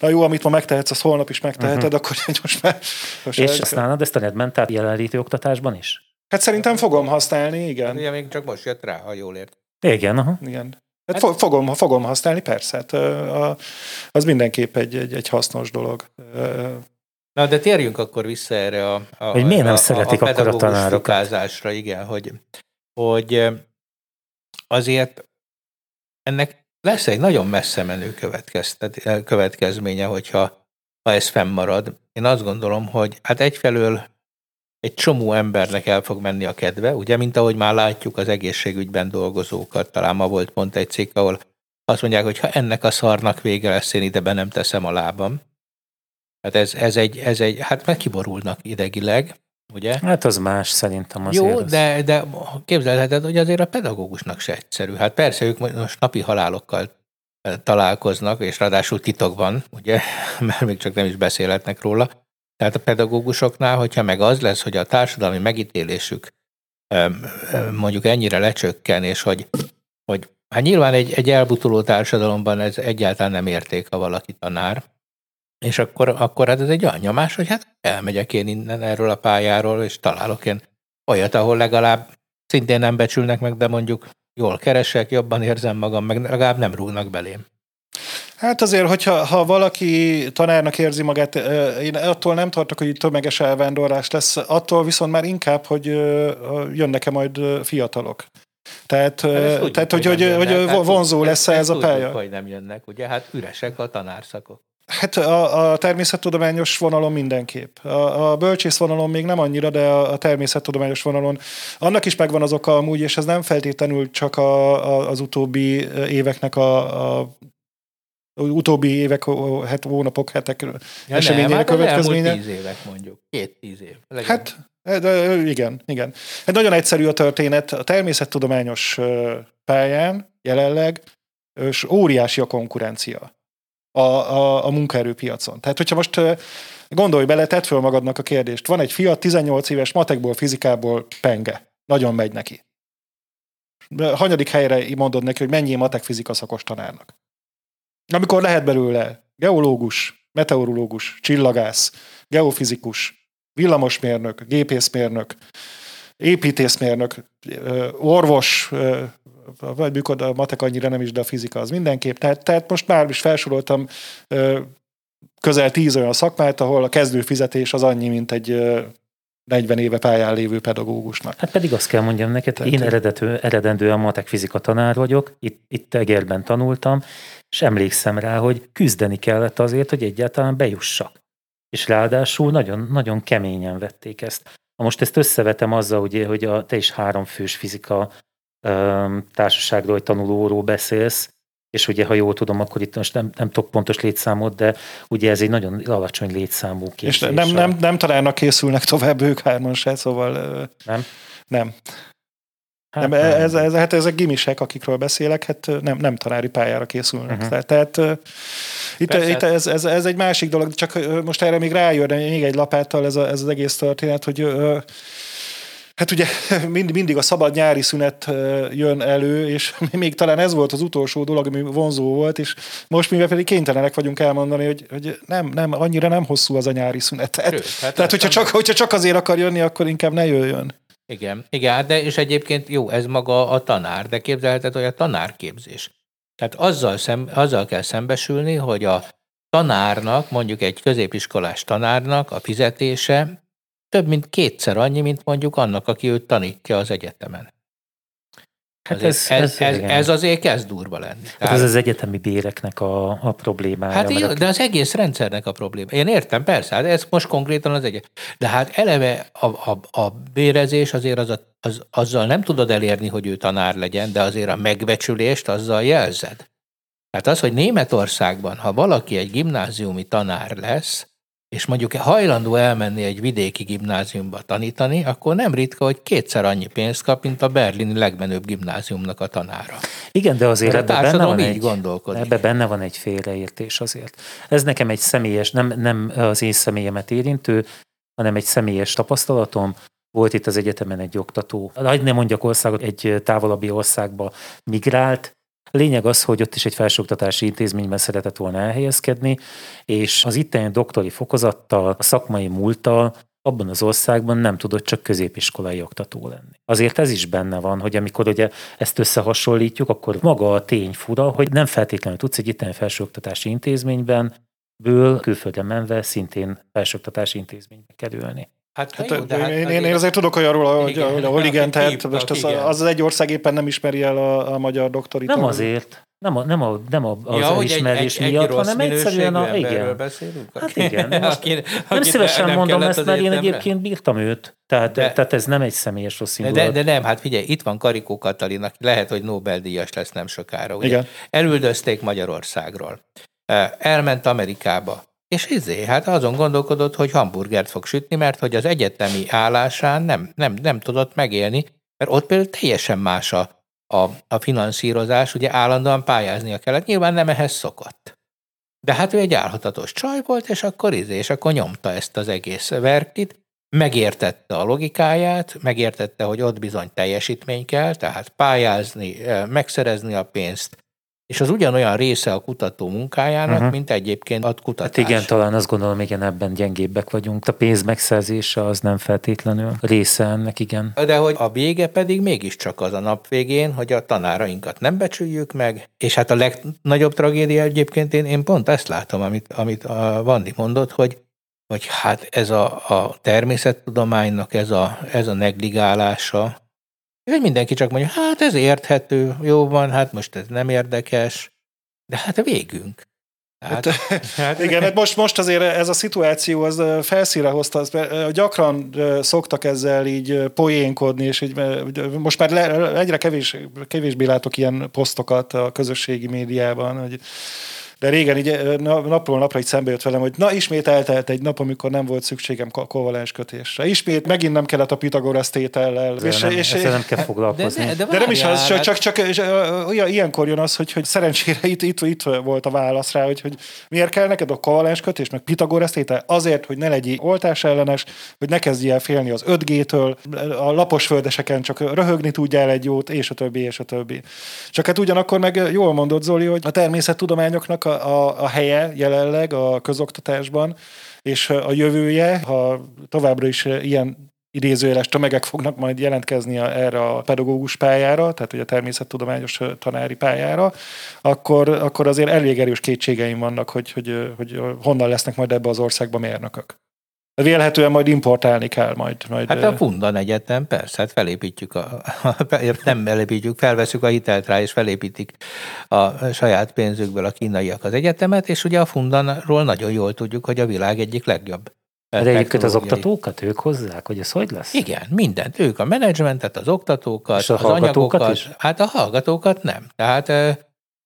na jó, amit ma megtehetsz, azt holnap is megteheted, akkor hogy most már... Most. És használod ezt a Redmentát jelenléti oktatásban is? Hát szerintem fogom használni, igen. Ugye még csak most jött rá, ha jól ért. Igen, aha. Igen. Hát fo- fogom, fogom használni, persze. Hát, az mindenképp egy, egy, egy hasznos dolog. Na, de térjünk akkor vissza erre a, a, Hogy miért nem a, szeretik a, akkor a tanárokat? igen, hogy, hogy azért ennek lesz egy nagyon messze menő eh, következménye, hogyha ha ez fennmarad. Én azt gondolom, hogy hát egyfelől egy csomó embernek el fog menni a kedve, ugye, mint ahogy már látjuk az egészségügyben dolgozókat, talán ma volt pont egy cikk, ahol azt mondják, hogy ha ennek a szarnak vége lesz, én ide be nem teszem a lábam. Hát ez, ez, egy, ez egy, hát meg kiborulnak idegileg, ugye? Hát az más szerintem azért. Jó, az- de, de képzelheted, hogy azért a pedagógusnak se egyszerű. Hát persze ők most napi halálokkal eh, találkoznak, és ráadásul titokban, ugye, mert még csak nem is beszélhetnek róla. Tehát a pedagógusoknál, hogyha meg az lesz, hogy a társadalmi megítélésük mondjuk ennyire lecsökken, és hogy, hogy hát nyilván egy, egy elbutuló társadalomban ez egyáltalán nem érték, ha valaki tanár, és akkor, akkor hát ez egy olyan nyomás, hogy hát elmegyek én innen erről a pályáról, és találok én olyat, ahol legalább szintén nem becsülnek meg, de mondjuk jól keresek, jobban érzem magam, meg legalább nem rúgnak belém. Hát azért, hogyha ha valaki tanárnak érzi magát, én attól nem tartok, hogy tömeges elvándorlás lesz, attól viszont már inkább, hogy jönnek-e majd fiatalok. Tehát, Hát ö, tudjuk, tehát hogy, hogy, hogy, jönnek. Hát vonzó ezt- ez a tudjuk, pálya? hogy nem jönnek, ugye? Hát üresek a tanárszakok. Hát a, a természettudományos vonalon mindenképp. A, a bölcsész vonalon még nem annyira, de a, a természettudományos vonalon annak is megvan az oka amúgy, és ez nem feltétlenül csak a, a, az utóbbi éveknek a, a utóbbi évek, hát hónapok, hetek Ja, eseményére nem, hát következménye. tíz évek mondjuk. Két-tíz év. Legyen. Hát, de, igen, igen. Hát nagyon egyszerű a történet. A természettudományos pályán jelenleg és óriási a konkurencia a, a, a munkaerőpiacon. Tehát, hogyha most gondolj bele, tedd föl magadnak a kérdést. Van egy fiat, 18 éves, matekból, fizikából penge. Nagyon megy neki. Hanyadik helyre mondod neki, hogy mennyi matek fizika szakos tanárnak. Amikor lehet belőle geológus, meteorológus, csillagász, geofizikus, villamosmérnök, gépészmérnök, építészmérnök, orvos, vagy mikor a matek annyira nem is, de a fizika az mindenképp. Tehát, tehát most már is felsoroltam közel tíz olyan szakmát, ahol a kezdő fizetés az annyi, mint egy ö, 40 éve pályán lévő pedagógusnak. Hát pedig azt kell mondjam neked, Tehát én eredető, eredendően matek fizika tanár vagyok, itt, itt Egerben tanultam, és emlékszem rá, hogy küzdeni kellett azért, hogy egyáltalán bejussak. És ráadásul nagyon, nagyon keményen vették ezt. Most ezt összevetem azzal, ugye, hogy a, te is háromfős fizika um, társaságról, vagy tanulóról beszélsz, és ugye, ha jól tudom, akkor itt most nem, nem tudok pontos létszámot, de ugye ez egy nagyon alacsony létszámú képzés. És nem, nem, nem találnak készülnek tovább ők hárman se, szóval... Nem? Nem. Hát nem, nem. Ez, ez, hát ezek gimisek, akikről beszélek, hát nem, nem tanári pályára készülnek. Uh-huh. Tehát, tehát itt, itt ez, ez, ez, egy másik dolog, csak most erre még rájön még egy lapáttal ez, a, ez az egész történet, hogy Hát ugye mind, mindig a szabad nyári szünet jön elő, és még talán ez volt az utolsó dolog, ami vonzó volt, és most mivel pedig kénytelenek vagyunk elmondani, hogy, hogy nem, nem, annyira nem hosszú az a nyári szünet. Tehát, Rőt, hát tehát hogyha, csak, hogyha csak azért akar jönni, akkor inkább ne jöjjön. Igen, igen, hát de és egyébként jó, ez maga a tanár, de képzelheted, hogy a tanárképzés. Tehát azzal, szem, azzal kell szembesülni, hogy a tanárnak, mondjuk egy középiskolás tanárnak a fizetése több mint kétszer annyi, mint mondjuk annak, aki őt tanítja az egyetemen. Hát ez, ez, ez, ez, ez azért kezd durva lenni. Hát Tehát, ez az egyetemi béreknek a, a problémája. Hát jó, de az egész rendszernek a probléma. Én értem, persze, hát ez most konkrétan az egyet. De hát eleve a, a, a bérezés azért az, a, az, azzal nem tudod elérni, hogy ő tanár legyen, de azért a megbecsülést azzal jelzed. Hát az, hogy Németországban, ha valaki egy gimnáziumi tanár lesz, és mondjuk hajlandó elmenni egy vidéki gimnáziumba tanítani, akkor nem ritka, hogy kétszer annyi pénzt kap, mint a berlini legmenőbb gimnáziumnak a tanára. Igen, de azért ebbe benne van egy, ebbe benne van egy félreértés azért. Ez nekem egy személyes, nem, nem az én személyemet érintő, hanem egy személyes tapasztalatom. Volt itt az egyetemen egy oktató, hogy nem mondjak országot, egy távolabbi országba migrált, lényeg az, hogy ott is egy felsőoktatási intézményben szeretett volna elhelyezkedni, és az itteni doktori fokozattal, a szakmai múlttal abban az országban nem tudott csak középiskolai oktató lenni. Azért ez is benne van, hogy amikor ugye ezt összehasonlítjuk, akkor maga a tény fura, hogy nem feltétlenül tudsz egy itteni felsőoktatási intézményben ből külföldre menve szintén felsőoktatási intézménybe kerülni. Hát, hát jó, de hát, én, én, én azért tudok olyanról, hogy, igen, hogy a igen, tehát most az, az, az egy ország éppen nem ismeri el a, a magyar doktori. Nem azért. Nem a, nem a, nem a, az ja, elismerés egy, egy, miatt, egy hanem egyszerűen a... Igen. Beszélünk? Hát igen. Most aki, nem szívesen nem mondom ezt, mert én egyébként bírtam őt. Tehát, de, tehát ez nem egy személyes rossz de, de nem, hát figyelj, itt van Karikó Katalin, aki lehet, hogy Nobel-díjas lesz nem sokára. Ugye? Igen. Elüldözték Magyarországról. Elment Amerikába és izé, hát azon gondolkodott, hogy hamburgert fog sütni, mert hogy az egyetemi állásán nem, nem, nem tudott megélni, mert ott például teljesen más a, a, a finanszírozás, ugye állandóan pályáznia kellett, nyilván nem ehhez szokott. De hát ő egy állhatatos csaj volt, és akkor izé, és akkor nyomta ezt az egész verkit, megértette a logikáját, megértette, hogy ott bizony teljesítmény kell, tehát pályázni, eh, megszerezni a pénzt, és az ugyanolyan része a kutató munkájának, uh-huh. mint egyébként a kutatás. Hát igen, talán azt gondolom, igen, ebben gyengébbek vagyunk. A pénz megszerzése az nem feltétlenül része ennek, igen. De hogy a vége pedig mégiscsak az a nap végén, hogy a tanárainkat nem becsüljük meg, és hát a legnagyobb tragédia egyébként én, én pont ezt látom, amit, amit a Vandi mondott, hogy hogy hát ez a, a természettudománynak ez a, ez a negligálása, hogy mindenki csak mondja, hát ez érthető, jó van, hát most ez nem érdekes, de hát a végünk. Hát, hát, igen, hát most, most azért ez a szituáció az felszíre hozta, az, gyakran szoktak ezzel így poénkodni, és így, most már egyre kevés, kevésbé látok ilyen posztokat a közösségi médiában, hogy de régen így napról napra így szembe jött velem, hogy na ismét eltelt egy nap, amikor nem volt szükségem kovalens kötésre. Ismét megint nem kellett a Pitagorasz tétellel. De és, nem, és, ezzel nem kell foglalkozni. De, de, de, de nem is az, csak, csak, csak és, olyan, ilyenkor jön az, hogy, hogy szerencsére itt, itt, itt volt a válasz rá, hogy, hogy miért kell neked a kovalens kötés, meg Pitagorasz tétel? Azért, hogy ne legyél oltás ellenes, hogy ne kezdj el félni az 5G-től, a lapos földeseken csak röhögni tudjál egy jót, és a többi, és a többi. Csak hát ugyanakkor meg jól mondott Zoli, hogy a természettudományoknak a, a, a helye jelenleg a közoktatásban, és a jövője, ha továbbra is ilyen idézőjeles tömegek fognak majd jelentkezni erre a pedagógus pályára, tehát ugye a természettudományos tanári pályára, akkor, akkor azért elég erős kétségeim vannak, hogy, hogy, hogy honnan lesznek majd ebbe az országba mérnökök. Vélhetően majd importálni kell majd. majd Hát a Fundan Egyetem, persze, hát felépítjük, a, nem felépítjük, felveszük a hitelt rá, és felépítik a saját pénzükből a kínaiak az egyetemet, és ugye a Fundanról nagyon jól tudjuk, hogy a világ egyik legjobb De egyébként az oktatókat ők hozzák, hogy ez hogy lesz? Igen, mindent. Ők a menedzsmentet, az oktatókat, És a az anyagokat. is? Hát a hallgatókat nem. Tehát ö,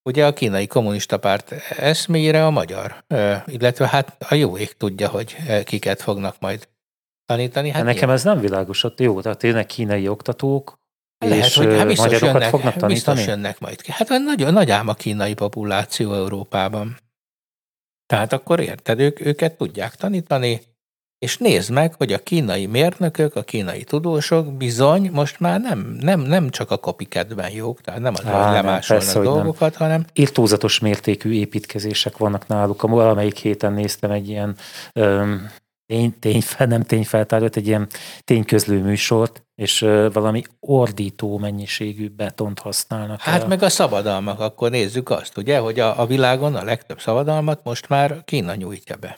ugye a kínai kommunista párt eszméjére a magyar, illetve hát a jó ég tudja, hogy kiket fognak majd tanítani. Hát Hát nekem ez nem világos, ott jó, tehát tényleg kínai oktatók, Lehet, és hogy hát biztos magyarokat jönnek, fognak tanítani? biztos jönnek majd ki. Hát nagyon nagy ám a kínai populáció Európában. Tehát akkor érted, ők, őket tudják tanítani, és nézd meg, hogy a kínai mérnökök, a kínai tudósok bizony most már nem, nem, nem csak a copycatben jók, tehát nem az, Á, hogy lemásolnak persze, hogy nem. dolgokat, hanem Irtózatos mértékű építkezések vannak náluk. A valamelyik héten néztem egy ilyen öm, tény, tényfel, nem tényfeltárat, egy ilyen tényközlő műsort, és ö, valami ordító mennyiségű betont használnak. Hát el. meg a szabadalmak, akkor nézzük azt, ugye, hogy a, a világon a legtöbb szabadalmat most már Kína nyújtja be.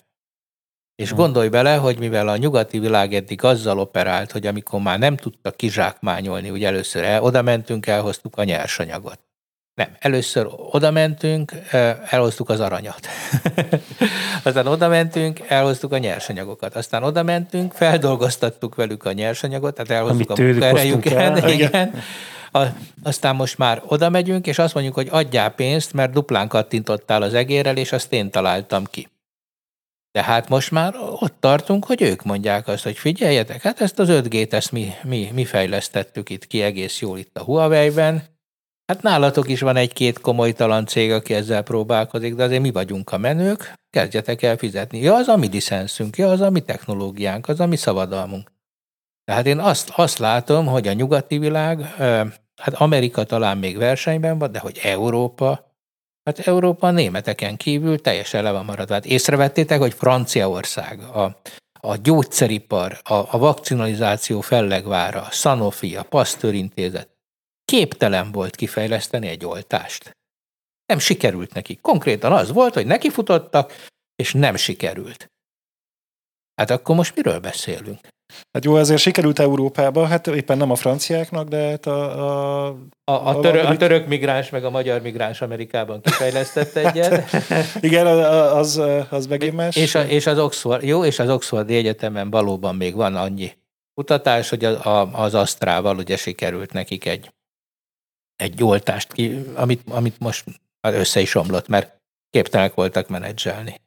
És Hmm. gondolj bele, hogy mivel a nyugati világ eddig azzal operált, hogy amikor már nem tudta kizsákmányolni, ugye először el, oda mentünk, elhoztuk a nyersanyagot. Nem, először oda mentünk, elhoztuk az aranyat. Aztán oda mentünk, elhoztuk a nyersanyagokat. Aztán oda mentünk, feldolgoztattuk velük a nyersanyagot, tehát elhoztuk Amit a munkaerejüket. el. Igen. A, aztán most már oda megyünk, és azt mondjuk, hogy adjál pénzt, mert duplán kattintottál az egérrel, és azt én találtam ki. De hát most már ott tartunk, hogy ők mondják azt, hogy figyeljetek, hát ezt az 5G-t ezt mi, mi, mi fejlesztettük itt ki egész jól itt a Huawei-ben. Hát nálatok is van egy-két komolytalan cég, aki ezzel próbálkozik, de azért mi vagyunk a menők, kezdjetek el fizetni. Ja, az a mi licenszünk, ja, az a mi technológiánk, az a mi szabadalmunk. Tehát én azt, azt látom, hogy a nyugati világ, hát Amerika talán még versenyben van, de hogy Európa, hát Európa a németeken kívül teljesen le van maradva. Hát észrevettétek, hogy Franciaország, a, a gyógyszeripar, a, a vakcinalizáció fellegvára, a Sanofi, a Pasteur intézet képtelen volt kifejleszteni egy oltást. Nem sikerült neki. Konkrétan az volt, hogy nekifutottak, és nem sikerült. Hát akkor most miről beszélünk? Hát jó, azért sikerült Európába, hát éppen nem a franciáknak, de hát a, a A, a, A- törö, a amit- török migráns meg a magyar migráns Amerikában kifejlesztett egyet, igen, az, az megint más. és, a, és az Oxford, jó, és az Oxfordi Egyetemen valóban még van annyi kutatás, hogy a, a, az Asztrával ugye sikerült nekik egy, egy oltást ki, amit, amit most hát össze is omlott, mert képtelenek voltak menedzselni.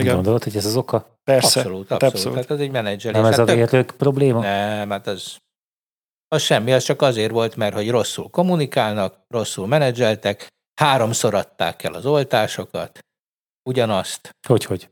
Igen. Gondolod, hogy ez az oka? Persze, Abszolút, hát abszolút. abszolút. Tehát az egy menedzselés. Nem ez a Hát tök- vérlők probléma? Nem, hát az, az semmi, az csak azért volt, mert hogy rosszul kommunikálnak, rosszul menedzseltek, háromszor adták el az oltásokat, ugyanazt. Hogy, hogy?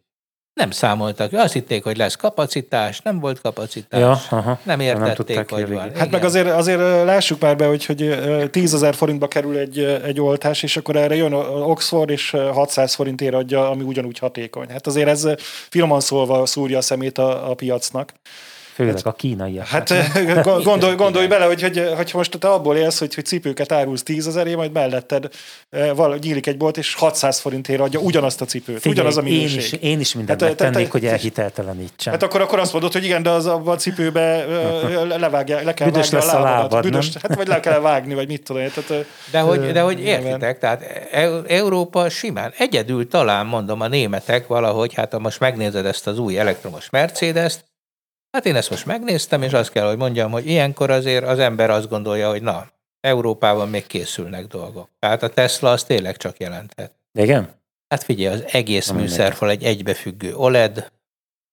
Nem számoltak, azt hitték, hogy lesz kapacitás, nem volt kapacitás, Ja, aha. nem Nem értették, tudták hogy van. Hát meg azért, azért lássuk már be, hogy, hogy 10 ezer forintba kerül egy, egy oltás, és akkor erre jön a Oxford, és 600 forintért adja, ami ugyanúgy hatékony. Hát azért ez finoman szólva szúrja a szemét a, a piacnak. Főleg a kínaiak. Hát go- gondolj, gondolj bele, hogy, hogy, hogy most te abból élsz, hogy, hogy cipőket árulsz 10 ezerért, majd melletted eh, val, nyílik egy bolt, és 600 forintért adja ugyanazt a cipőt, Figyelj, ugyanaz a én minőség. is, én is mindent Hát, te- te- megtennék, te- hogy elhiteltelenítsem. Hát akkor, akkor azt mondod, hogy igen, de az abban a cipőbe levágja, le kell Büdös vágni lesz a a lábad, Büdös, nem? hát vagy le kell vágni, vagy mit tudom én. Tehát, De hogy, de hogy értitek, tehát E- Európa simán, egyedül talán mondom a németek valahogy, hát ha most megnézed ezt az új elektromos Mercedes-t, hát én ezt most megnéztem, és azt kell, hogy mondjam, hogy ilyenkor azért az ember azt gondolja, hogy na, Európában még készülnek dolgok. Tehát a Tesla az tényleg csak jelenthet. Igen? Hát figyelj, az egész Na, mindegy. műszerfal egy egybefüggő OLED,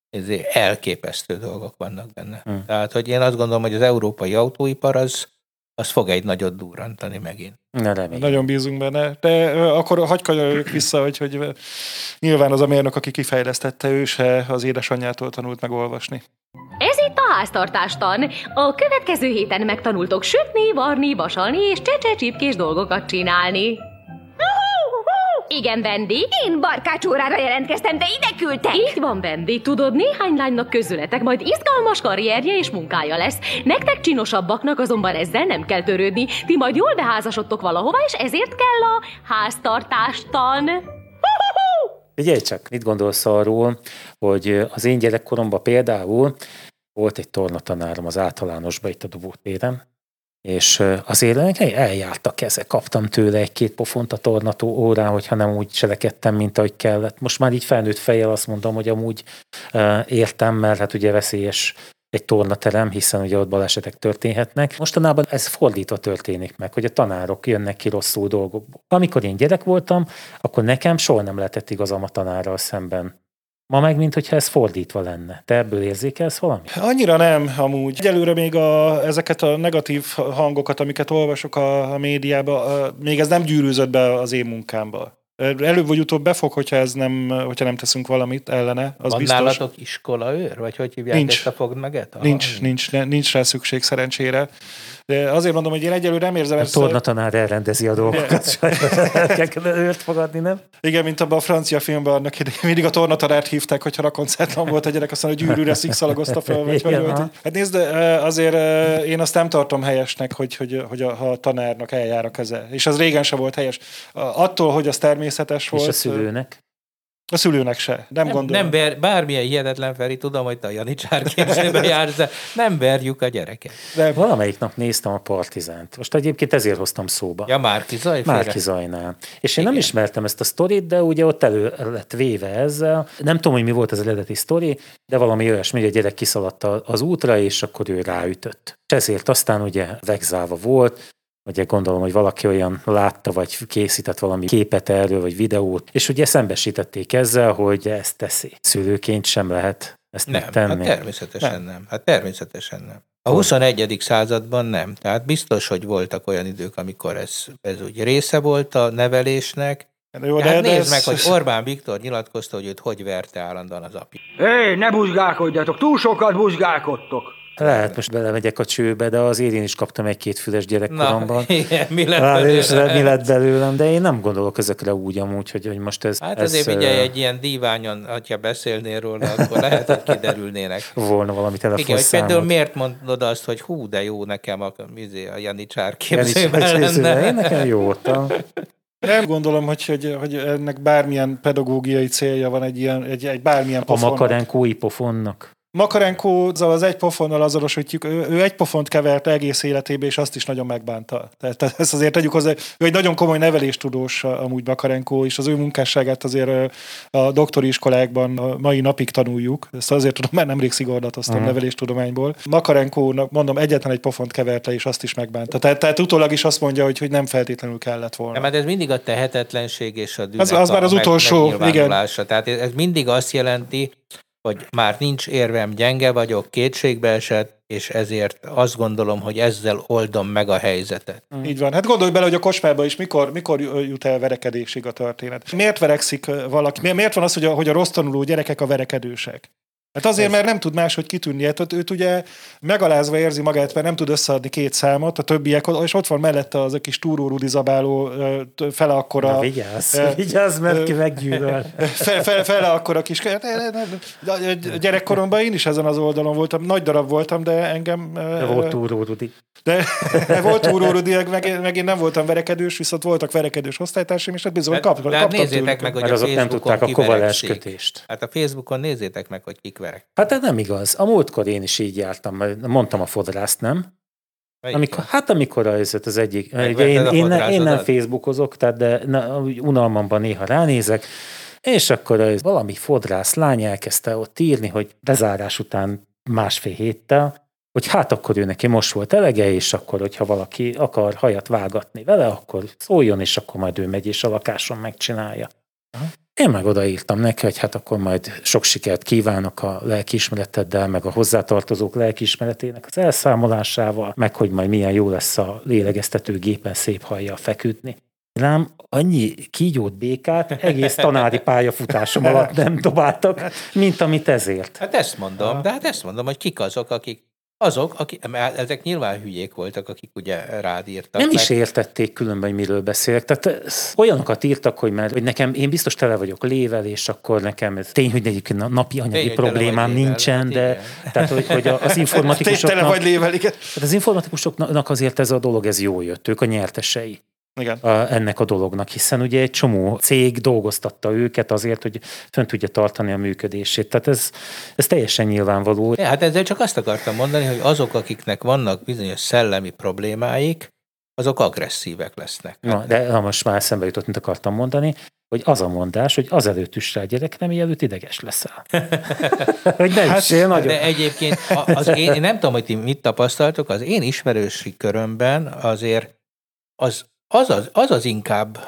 ezért elképesztő dolgok vannak benne. Hm. Tehát, hogy én azt gondolom, hogy az európai autóipar az, az fog egy nagyot durrantani megint. Remény. Nagyon bízunk benne. De akkor hagyj kanyarodjuk vissza, hogy, hogy nyilván az a mérnök, aki kifejlesztette, ő se az édesanyjától tanult meg olvasni. Ez itt a háztartástan. A következő héten megtanultok sütni, varni, vasalni és csecse csipkés dolgokat csinálni. Igen, Vendi? Én barkácsórára jelentkeztem, de ide küldtek. Így van, Vendi. Tudod, néhány lánynak közületek majd izgalmas karrierje és munkája lesz. Nektek csinosabbaknak azonban ezzel nem kell törődni. Ti majd jól beházasodtok valahova, és ezért kell a háztartástan. Figyelj csak, mit gondolsz arról, hogy az én gyerekkoromban például volt egy tornatanárom az általánosba itt a dobótéren, és azért eljártak ezek, kaptam tőle egy-két pofont a tornató órán, hogyha nem úgy cselekedtem, mint ahogy kellett. Most már így felnőtt fejjel azt mondom, hogy amúgy értem, mert hát ugye veszélyes egy tornaterem, hiszen ugye ott balesetek történhetnek. Mostanában ez fordítva történik meg, hogy a tanárok jönnek ki rosszul dolgokból. Amikor én gyerek voltam, akkor nekem soha nem lehetett igazam a tanárral szemben. Ma meg, mint hogyha ez fordítva lenne. Te ebből érzékelsz valamit? Annyira nem, amúgy. Egyelőre még a, ezeket a negatív hangokat, amiket olvasok a, a médiába, a, még ez nem gyűrűzött be az én munkámba. Előbb vagy utóbb befog, hogyha, ez nem, hogyha nem teszünk valamit ellene. Az Van biztos. nálatok iskolaőr? Vagy hogy hívják Nincs. ezt a fogd meget? Aha. Nincs, nincs, nincs rá szükség szerencsére. De azért mondom, hogy én egyelőre nem érzem A ezt. tornatanár elrendezi a dolgokat, kell őrt fogadni, nem? Igen, mint abban a francia filmben annak idején mindig a tornatanárt hívták, hogyha rakoncátlan volt a gyerek, aztán a gyűrűre szikszalagozta fel, vagy Igen, volt. Hát nézd, azért én azt nem tartom helyesnek, hogy, hogy, hogy a, ha a tanárnak eljár a keze. És az régen sem volt helyes. Attól, hogy az természetes volt. És a szülőnek? A szülőnek se. Nem, Nem, gondolom. nem ver, bármilyen hihetetlen Feri, tudom, hogy te a Janicsár képzőbe jársz, de nem verjük a gyereket. De Valamelyik nap néztem a Partizánt. Most egyébként ezért hoztam szóba. Ja, Márki Zajféle. Márki Zajnál. És én nem Igen. ismertem ezt a sztorit, de ugye ott elő lett véve ezzel. Nem tudom, hogy mi volt az eredeti sztori, de valami olyasmi, hogy a gyerek kiszaladt az útra, és akkor ő ráütött. És ezért aztán ugye vegzálva volt, Ugye gondolom, hogy valaki olyan látta, vagy készített valami képet erről, vagy videót, és ugye szembesítették ezzel, hogy ezt teszi. Szülőként sem lehet ezt Nem, megtenni. hát természetesen nem. nem. Hát természetesen nem. A 21. században nem. Tehát biztos, hogy voltak olyan idők, amikor ez, ez úgy része volt a nevelésnek. jó, Hát de, nézd ez, meg, hogy Orbán Viktor nyilatkozta, hogy őt hogy verte állandóan az apja. Hé, ne buzgálkodjatok, túl sokat buzgálkodtok. Lehet, most belemegyek a csőbe, de azért én is kaptam egy-két füles Na, gyerekkoromban. igen, mi lett belőle? mi lett belőlem, de én nem gondolok ezekre úgy amúgy, hogy, hogy most ez, Hát ez azért figyelj, ö, egy ilyen díványon, ha beszélnél róla, akkor lehet, hogy kiderülnének. volna valami Igen, hogy telefonszámot. például miért mondod azt, hogy hú, de jó nekem a, izé, a Janicsár Jani képzőben képzőben. Én lenne. nekem jó volt. A... nem gondolom, hogy, hogy, hogy ennek bármilyen pedagógiai célja van egy, ilyen, egy, egy bármilyen A pofonnak. makarenkói pofonnak. Makarenko az egy pofonnal azonosítjuk, ő, ő egy pofont kevert egész életébe, és azt is nagyon megbánta. Tehát ezt azért tegyük hozzá, ő egy nagyon komoly neveléstudós amúgy Makarenko, és az ő munkásságát azért a doktori iskolákban a mai napig tanuljuk. Ezt azért tudom, mert nemrég szigorlatoztam uh-huh. neveléstudományból. Makarenkónak mondom, egyetlen egy pofont kevert le, és azt is megbánta. Tehát, tehát utólag is azt mondja, hogy, hogy nem feltétlenül kellett volna. Nem, hát ez mindig a tehetetlenség és a dűnek Az- az már az utolsó, megnyilvánulása. Tehát ez mindig azt jelenti, hogy már nincs érvem, gyenge vagyok, kétségbe esett, és ezért azt gondolom, hogy ezzel oldom meg a helyzetet. Így van. Hát gondolj bele, hogy a kocsmába is mikor, mikor jut el verekedésig a történet. Miért verekszik valaki? Mi- Miért van az, hogy a, hogy a rossz tanuló gyerekek a verekedősek? Hát azért, mert nem tud máshogy kitűnni. Hát őt, őt ugye megalázva érzi magát, mert nem tud összeadni két számot, a többiek, és ott van mellette az a kis túró Rudi Zabáló fele akkora... Na, vigyázz, ö, vigyázz, mert ki meggyűlöl. Fe, fe, fele akkora kis... De Gyerekkoromban én is ezen az oldalon voltam. Nagy darab voltam, de engem... De volt túró, Rudi. de volt túró Rudi, meg, én- meg én nem voltam verekedős, viszont voltak verekedős osztálytársaim, és hát bizony kap, de hát kaptam nézzétek tőlük. meg, hogy Mert a azok nem tudták a kiverekszik. kötést. Hát a Facebookon nézzétek meg, hogy kik verek. Hát ez nem igaz. A múltkor én is így jártam, mondtam a fodrászt, nem? Melyik? Amikor, hát amikor az, az egyik, ugye én, én, ne- én nem? Facebookozok, tehát de na, unalmamban néha ránézek, és akkor az valami fodrász lány elkezdte ott írni, hogy bezárás után másfél héttel, hogy hát akkor ő neki most volt elege, és akkor, hogyha valaki akar hajat vágatni vele, akkor szóljon, és akkor majd ő megy, és a lakáson megcsinálja. Én meg odaírtam neki, hogy hát akkor majd sok sikert kívánok a lelkiismereteddel, meg a hozzátartozók lelkiismeretének az elszámolásával, meg hogy majd milyen jó lesz a lélegeztető gépen szép hajjal feküdni. Rám annyi kígyót békát egész tanári pályafutásom alatt nem dobáltak, mint amit ezért. Hát ezt mondom, de hát ezt mondom, hogy kik azok, akik azok, akik, ezek nyilván hülyék voltak, akik ugye rád írtak. Nem meg. is értették különben, hogy miről beszélek. Tehát ez- olyanokat írtak, hogy mert hogy nekem, én biztos tele vagyok lével, és akkor nekem ez tény, hogy egyébként na- napi anyagi Tény, problémám lével, nincsen, hát de igen. tehát, hogy, hogy az Tényleg tele informatikusoknak, vagy lével, igen. hát az informatikusoknak azért ez a dolog ez jó jött, ők a nyertesei. Igen. a, ennek a dolognak, hiszen ugye egy csomó cég dolgoztatta őket azért, hogy fönn tudja tartani a működését. Tehát ez, ez teljesen nyilvánvaló. Ja, hát ezzel csak azt akartam mondani, hogy azok, akiknek vannak bizonyos szellemi problémáik, azok agresszívek lesznek. Na, de ha most már szembe jutott, mint akartam mondani, hogy az a mondás, hogy azelőtt üss rá gyerekre, mielőtt ideges leszel. hogy ne hát, üssél nagyon. De egyébként az én, én nem tudom, hogy ti mit tapasztaltok, az én ismerősi körömben azért az az az, az, az inkább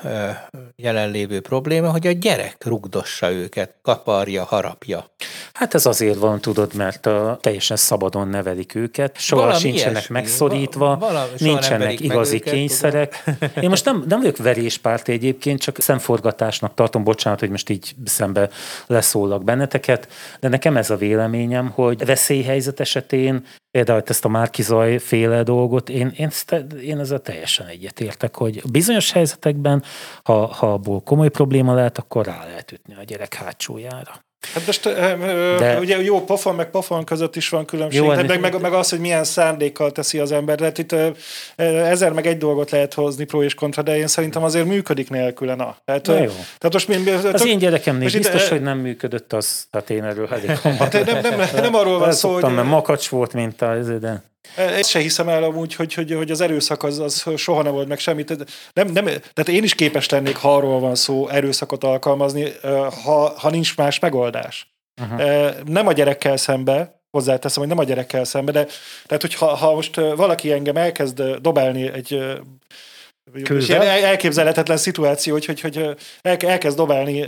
jelenlévő probléma, hogy a gyerek rugdossa őket, kaparja, harapja. Hát ez azért van, tudod, mert a, teljesen szabadon nevelik őket, soha Valami sincsenek ilyesmi. megszorítva, Val- valami- nincsenek igazi őket, kényszerek. Én most nem, nem vagyok veréspárti egyébként, csak szemforgatásnak tartom, bocsánat, hogy most így szembe leszólak benneteket, de nekem ez a véleményem, hogy veszélyhelyzet esetén például ezt a Márkizaj féle dolgot, én, én, én ezzel teljesen egyetértek, hogy bizonyos helyzetekben, ha, ha abból komoly probléma lehet, akkor rá lehet ütni a gyerek hátsójára. Hát most De- ugye jó pofon meg pofon között is van különbség, Jó, jó, ennek- meg, meg, meg, az, hogy milyen szándékkal teszi az ember. Tehát itt ezer meg egy dolgot lehet hozni pro és kontra, de én szerintem azért működik nélküle. Na. Tehát, jó. tehát most mi, mi, Az tök- én gyerekemnél most itt, biztos, ö, hogy nem működött az, hát én erről elég Hát nem, nem, nem arról van szó, hogy mert makacs volt, mint a, de Ezt se hiszem el amúgy, hogy, hogy, hogy az erőszak az, az soha nem volt meg semmit. Nem, nem, tehát én is képes lennék, ha arról van szó, erőszakot alkalmazni, ha, ha nincs más megoldás. Uh-huh. Nem a gyerekkel szembe, hozzáteszem, hogy nem a gyerekkel szembe, de tehát, hogy ha, most valaki engem elkezd dobálni egy Kővel? és ilyen el- elképzelhetetlen szituáció, hogy, hogy, hogy elkezd dobálni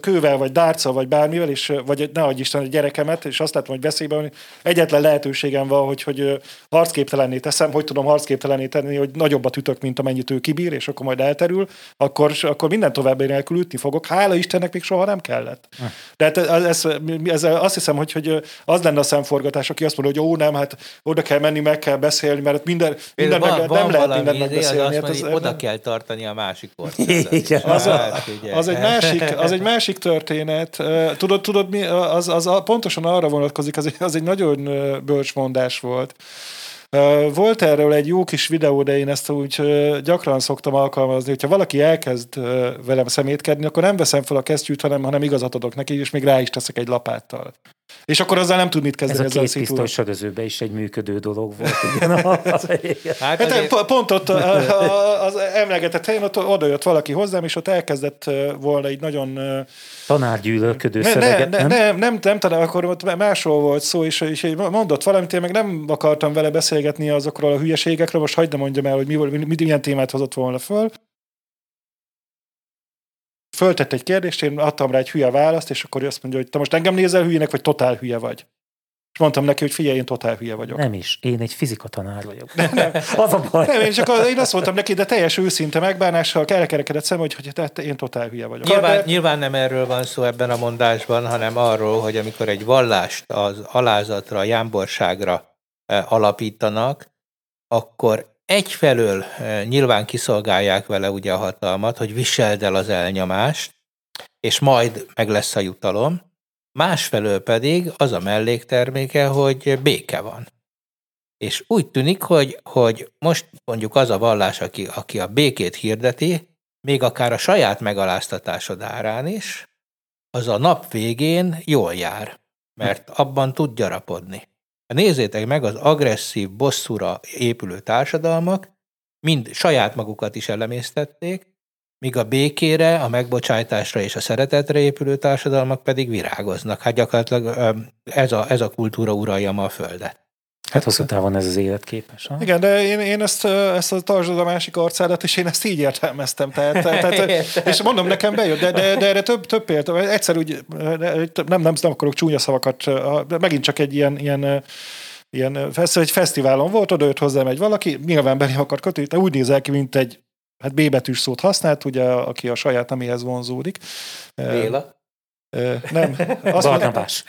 kővel, vagy dárccal, vagy bármivel, és, vagy ne adj Isten a gyerekemet, és azt látom, hogy veszélyben van, egyetlen lehetőségem van, hogy, hogy harcképtelenné teszem, hogy tudom harcképtelenné tenni, hogy nagyobbat ütök, mint amennyit ő kibír, és akkor majd elterül, akkor, akkor minden további nélkül ütni fogok. Hála Istennek még soha nem kellett. De hát ez, ez, ez, azt hiszem, hogy, hogy az lenne a szemforgatás, aki azt mondja, hogy ó, nem, hát oda kell menni, meg kell beszélni, mert minden, minden meg, lehet- nem lehet mindent izé, az megbeszélni. azt Hát ez- oda kell tartani a másik országot. Igen, az, a, Hát, az, egy másik, az egy másik történet. Tudod, tudod mi, az, az a- pontosan arra vonatkozik, az egy, az egy nagyon bölcs mondás volt. Volt erről egy jó kis videó, de én ezt úgy gyakran szoktam alkalmazni, hogyha valaki elkezd velem szemétkedni, akkor nem veszem fel a kesztyűt, hanem, hanem igazat adok neki, és még rá is teszek egy lapáttal. És akkor azzal nem tud mit ez kezdeni a ezzel a két pisztoly sörözőbe is egy működő dolog volt. Igen. Hát Hát azért, po- pont ott a- a- az emlegetett helyen, ott oda jött valaki hozzám, és ott elkezdett volna így nagyon Tanárgyűlölködő ne, szöveget, ne, nem? nem, nem, nem, talán akkor ott másról volt szó, és, és mondott valamit, én meg nem akartam vele beszélgetni azokról a hülyeségekről, most hagyd ne mondjam el, hogy mi, mi, mi, milyen témát hozott volna föl. Föltett egy kérdést, én adtam rá egy hülye választ, és akkor ő azt mondja, hogy te most engem nézel hülyének, vagy totál hülye vagy. És mondtam neki, hogy figyelj, én totál hülye vagyok. Nem is. Én egy fizikatanár vagyok. Az a baj. Nem, én csak az, én azt mondtam neki, de teljes őszinte megbánással elkerekedett szem, hogy, hogy te, te, én totál hülye vagyok. Nyilván, De- nyilván nem erről van szó ebben a mondásban, hanem arról, hogy amikor egy vallást az alázatra, a jámborságra eh, alapítanak, akkor egyfelől eh, nyilván kiszolgálják vele ugye a hatalmat, hogy viseld el az elnyomást, és majd meg lesz a jutalom, másfelől pedig az a mellékterméke, hogy béke van. És úgy tűnik, hogy, hogy most mondjuk az a vallás, aki, aki a békét hirdeti, még akár a saját megaláztatásod árán is, az a nap végén jól jár, mert abban tud gyarapodni. Nézzétek meg, az agresszív, bosszúra épülő társadalmak mind saját magukat is elemésztették, míg a békére, a megbocsájtásra és a szeretetre épülő társadalmak pedig virágoznak. Hát gyakorlatilag ez a, ez a kultúra uralja ma a Földet. Hát hosszú távon ez az életképes. Ha? Igen, de én, én ezt, ezt a tartsd a másik arcádat, és én ezt így értelmeztem. Tehát, tehát, és mondom, nekem bejött, de, de, de erre több, több példa. Egyszer úgy, nem, nem, nem akarok csúnya szavakat, de megint csak egy ilyen, ilyen ilyen egy fesztiválon volt, oda jött hozzám egy valaki, nyilván belé akar kötni, de úgy nézel ki, mint egy hát B betűs szót használt, ugye, aki a saját neméhez vonzódik. Béla? Ö, Nem, azt mondta, Barnabás.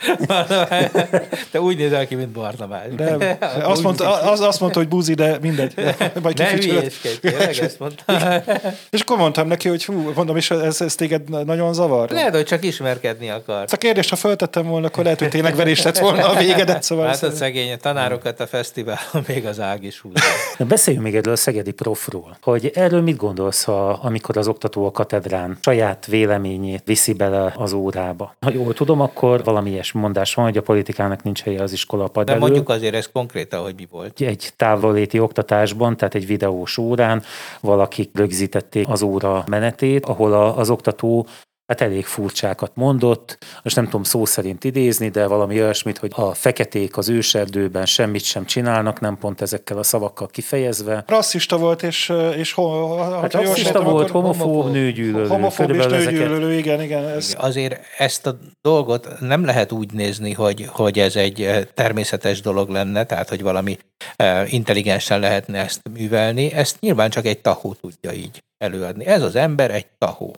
Te úgy nézel ki, mint Barnabás. nem, azt mondta, az, azt mondta, hogy buzi, de mindegy. Majd Ne hülyéskedj, tényleg ezt mondta. És akkor mondtam neki, hogy hú, mondom, és ez, ez téged nagyon zavar. Lehet, hogy csak ismerkedni akar. Ezt a kérdést, ha föltettem volna, akkor lehet, hogy tényleg verés lett volna a végedet, szóval... Hát a szegény tanárokat a fesztiválon még az ág is húzza. Beszéljünk még erről a szegedi profról, hogy erről mit gondolsz, ha, amikor az oktató a katedrán saját véleményét viszi bele az órába. Ha jól tudom, akkor valami ilyesmi mondás van, hogy a politikának nincs helye az iskola pad De mondjuk azért ez konkrétan, hogy mi volt. egy távolléti oktatásban, tehát egy videós órán valakik rögzítették az óra menetét, ahol az oktató hát elég furcsákat mondott, most nem tudom szó szerint idézni, de valami olyasmit, hogy a feketék az őserdőben semmit sem csinálnak, nem pont ezekkel a szavakkal kifejezve. Rasszista volt, és, és ho, Hát rasszista sejtem, volt, homofób, homofób, nőgyűlölő. homofób és ezeket- nőgyűlölő, igen, igen. Ez, Azért ezt a dolgot nem lehet úgy nézni, hogy, hogy ez egy eh, természetes dolog lenne, tehát hogy valami eh, intelligensen lehetne ezt művelni. Ezt nyilván csak egy tahó tudja így előadni. Ez az ember egy tahó.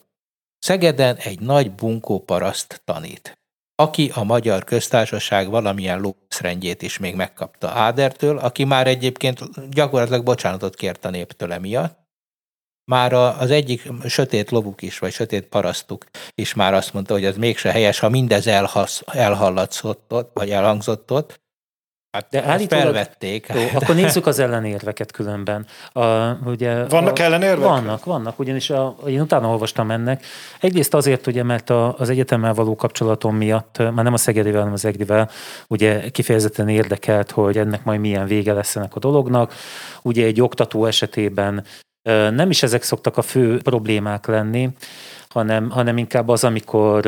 Szegeden egy nagy bunkó paraszt tanít, aki a magyar köztársaság valamilyen lószrendjét is még megkapta Ádertől, aki már egyébként gyakorlatilag bocsánatot kért a néptől emiatt. Már az egyik sötét lovuk is, vagy sötét parasztuk is már azt mondta, hogy ez mégse helyes, ha mindez elhasz, elhallatszott ott, vagy elhangzott ott. Hát De állítólag- felvették. Jó, akkor nézzük az ellenérveket különben. A, ugye, Vannak a, ellenérvek? Vannak, vannak, ugyanis a, én utána olvastam ennek. Egyrészt azért, ugye, mert a, az egyetemmel való kapcsolatom miatt, már nem a Szegedivel, hanem az Egrivel, ugye kifejezetten érdekelt, hogy ennek majd milyen vége lesz ennek a dolognak. Ugye egy oktató esetében nem is ezek szoktak a fő problémák lenni, hanem, hanem inkább az, amikor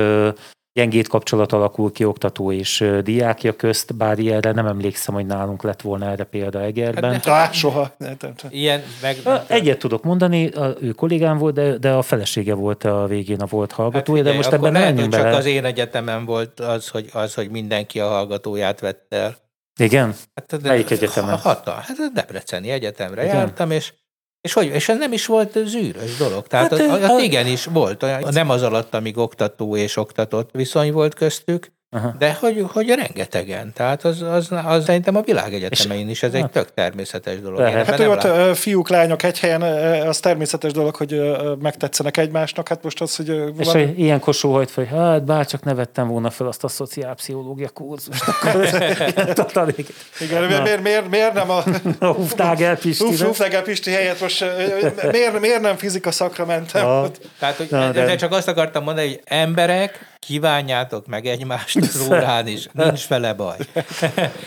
gyengét kapcsolat alakul ki oktató és diákja közt, bár ilyenre nem emlékszem, hogy nálunk lett volna erre példa Egerben. Hát Á, soha. Ne, ne, ne. Ilyen meg... Ö, Egyet tudok mondani, a, ő kollégám volt, de, de a felesége volt a végén a volt hallgatója, de Hát figyelj, most ebben nem menjünk hogy csak bele. az én egyetemen volt az, hogy, az, hogy mindenki a hallgatóját vette el. Igen? Hát, Melyik egyetemen? Hata. Hát a Debreceni Egyetemre Igen. jártam, és és, hogy, és ez nem is volt zűrös dolog. Tehát Hát, az, az a- igenis volt olyan, nem az alatt, amíg oktató és oktatott viszony volt köztük, Aha. de hogy, hogy rengetegen. Tehát az, az, az szerintem a világegyetemein is ez egy hát- tök természetes dolog. Lehet. Hát, ott látom. ö, fiúk, lányok egy helyen, az természetes dolog, hogy megtetszenek egymásnak. Hát most az, hogy ö, És hogy ilyenkor sóhajt fel, hogy hát bárcsak ne vettem volna fel azt a szociálpszichológia kurzust, akkor ez tartalék. Igen, miért, miért, miért, miért nem a... A Huftágel Pisti. Uflegel Pisti helyett most miért, miért nem fizika szakra mentem? Tehát, hogy Na, de- csak azt akartam mondani, hogy emberek, kívánjátok meg egymást az órán is, nincs vele baj.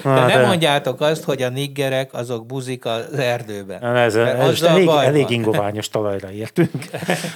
De de- mondjátok azt, hogy a niggerek azok buzik az erdőben. Na, ez, ez elég, elég ingoványos talajra értünk.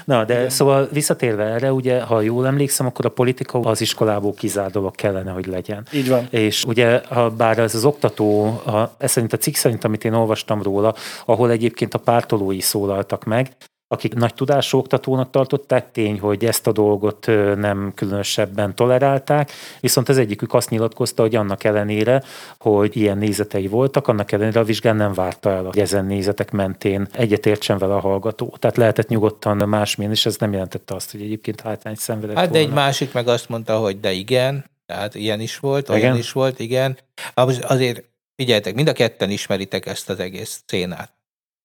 Na, de Igen. szóval visszatérve erre, ugye, ha jól emlékszem, akkor a politika az iskolából kizárt dolog kellene, hogy legyen. Így van. És ugye, ha bár ez az oktató, a, ez szerint a cikk szerint, amit én olvastam róla, ahol egyébként a pártolói szólaltak meg, akik nagy tudású oktatónak tartották, tény, hogy ezt a dolgot nem különösebben tolerálták, viszont az egyikük azt nyilatkozta, hogy annak ellenére, hogy ilyen nézetei voltak, annak ellenére a vizsgán nem várta el, hogy ezen nézetek mentén egyetértsen vele a hallgató. Tehát lehetett nyugodtan másmilyen, és ez nem jelentette azt, hogy egyébként hátrányt szenvedett Hát de egy volna. másik meg azt mondta, hogy de igen, tehát ilyen is volt, olyan Igen. is volt, igen. Az, azért figyeljetek, mind a ketten ismeritek ezt az egész szénát.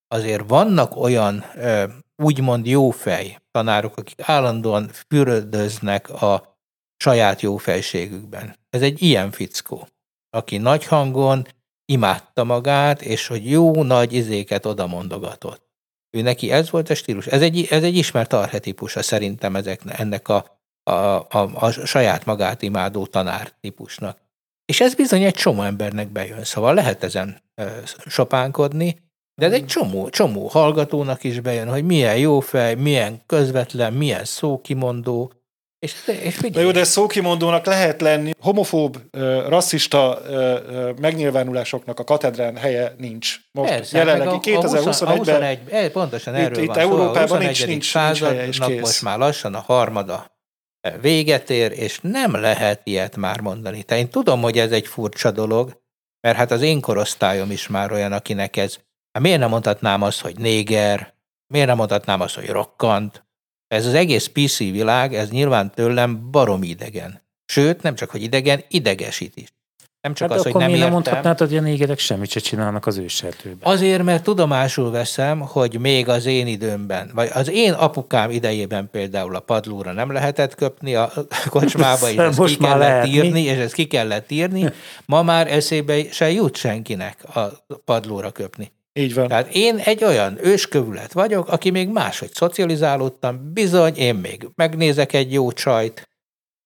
Azért vannak olyan ö, úgymond jófej tanárok, akik állandóan fürödöznek a saját jófejségükben. Ez egy ilyen fickó, aki nagy hangon imádta magát, és hogy jó nagy izéket oda mondogatott. Ő neki ez volt a stílus. Ez egy, ez egy ismert archetípusa szerintem ezek, ennek a, a, a, a saját magát imádó tanár típusnak. És ez bizony egy csomó embernek bejön, szóval lehet ezen ö, sopánkodni, de ez egy csomó, csomó hallgatónak is bejön, hogy milyen jó fej, milyen közvetlen, milyen szókimondó, és, és Na jó, de szókimondónak lehet lenni. Homofób, rasszista megnyilvánulásoknak a katedrán helye nincs. Most Persze, jelenlegi meg a- a 2021-ben 21, eh, pontosan Itt- erről itt van szó. Európában a nincs- 21. nincs- nincs helye, századnak most már lassan a harmada véget ér, és nem lehet ilyet már mondani. Tehát én tudom, hogy ez egy furcsa dolog, mert hát az én korosztályom is már olyan, akinek ez, hát miért nem mondhatnám azt, hogy néger, miért nem mondhatnám azt, hogy rokkant, ez az egész PC világ, ez nyilván tőlem barom idegen. Sőt, nem csak, hogy idegen, idegesít is. Nem csak Hát az, hogy nem mi nem értem. mondhatnád, hogy a négerek semmit se csinálnak az őserdőben. Azért, mert tudomásul veszem, hogy még az én időmben, vagy az én apukám idejében például a padlóra nem lehetett köpni a kocsmába, és ezt Most ki kellett lehet, mi? írni, és ezt ki kellett írni. Ma már eszébe se jut senkinek a padlóra köpni. Így van. Tehát én egy olyan őskövület vagyok, aki még máshogy szocializálódtam, bizony, én még megnézek egy jó csajt,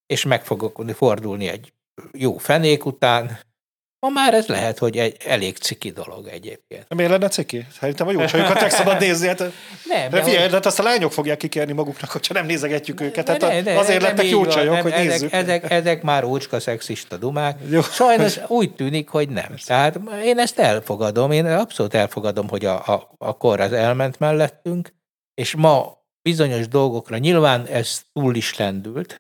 és meg fogok fordulni egy jó fenék után. Ma már ez lehet, hogy egy elég ciki dolog egyébként. Miért lenne ciki? Szerintem a jó csajokat meg szabad nézni. Hát, Nem, de figyelj, de hát azt a lányok fogják kikérni maguknak, hogyha nem nézegetjük őket. Hát Ne, ne, azért nem lettek jó csajok, nem, hogy ezek, nézzük. Ezek, ezek már ócska szexista dumák. Jó. Sajnos úgy tűnik, hogy nem. Tehát én ezt elfogadom, én abszolút elfogadom, hogy a, a, a kor az elment mellettünk, és ma bizonyos dolgokra nyilván ez túl is lendült,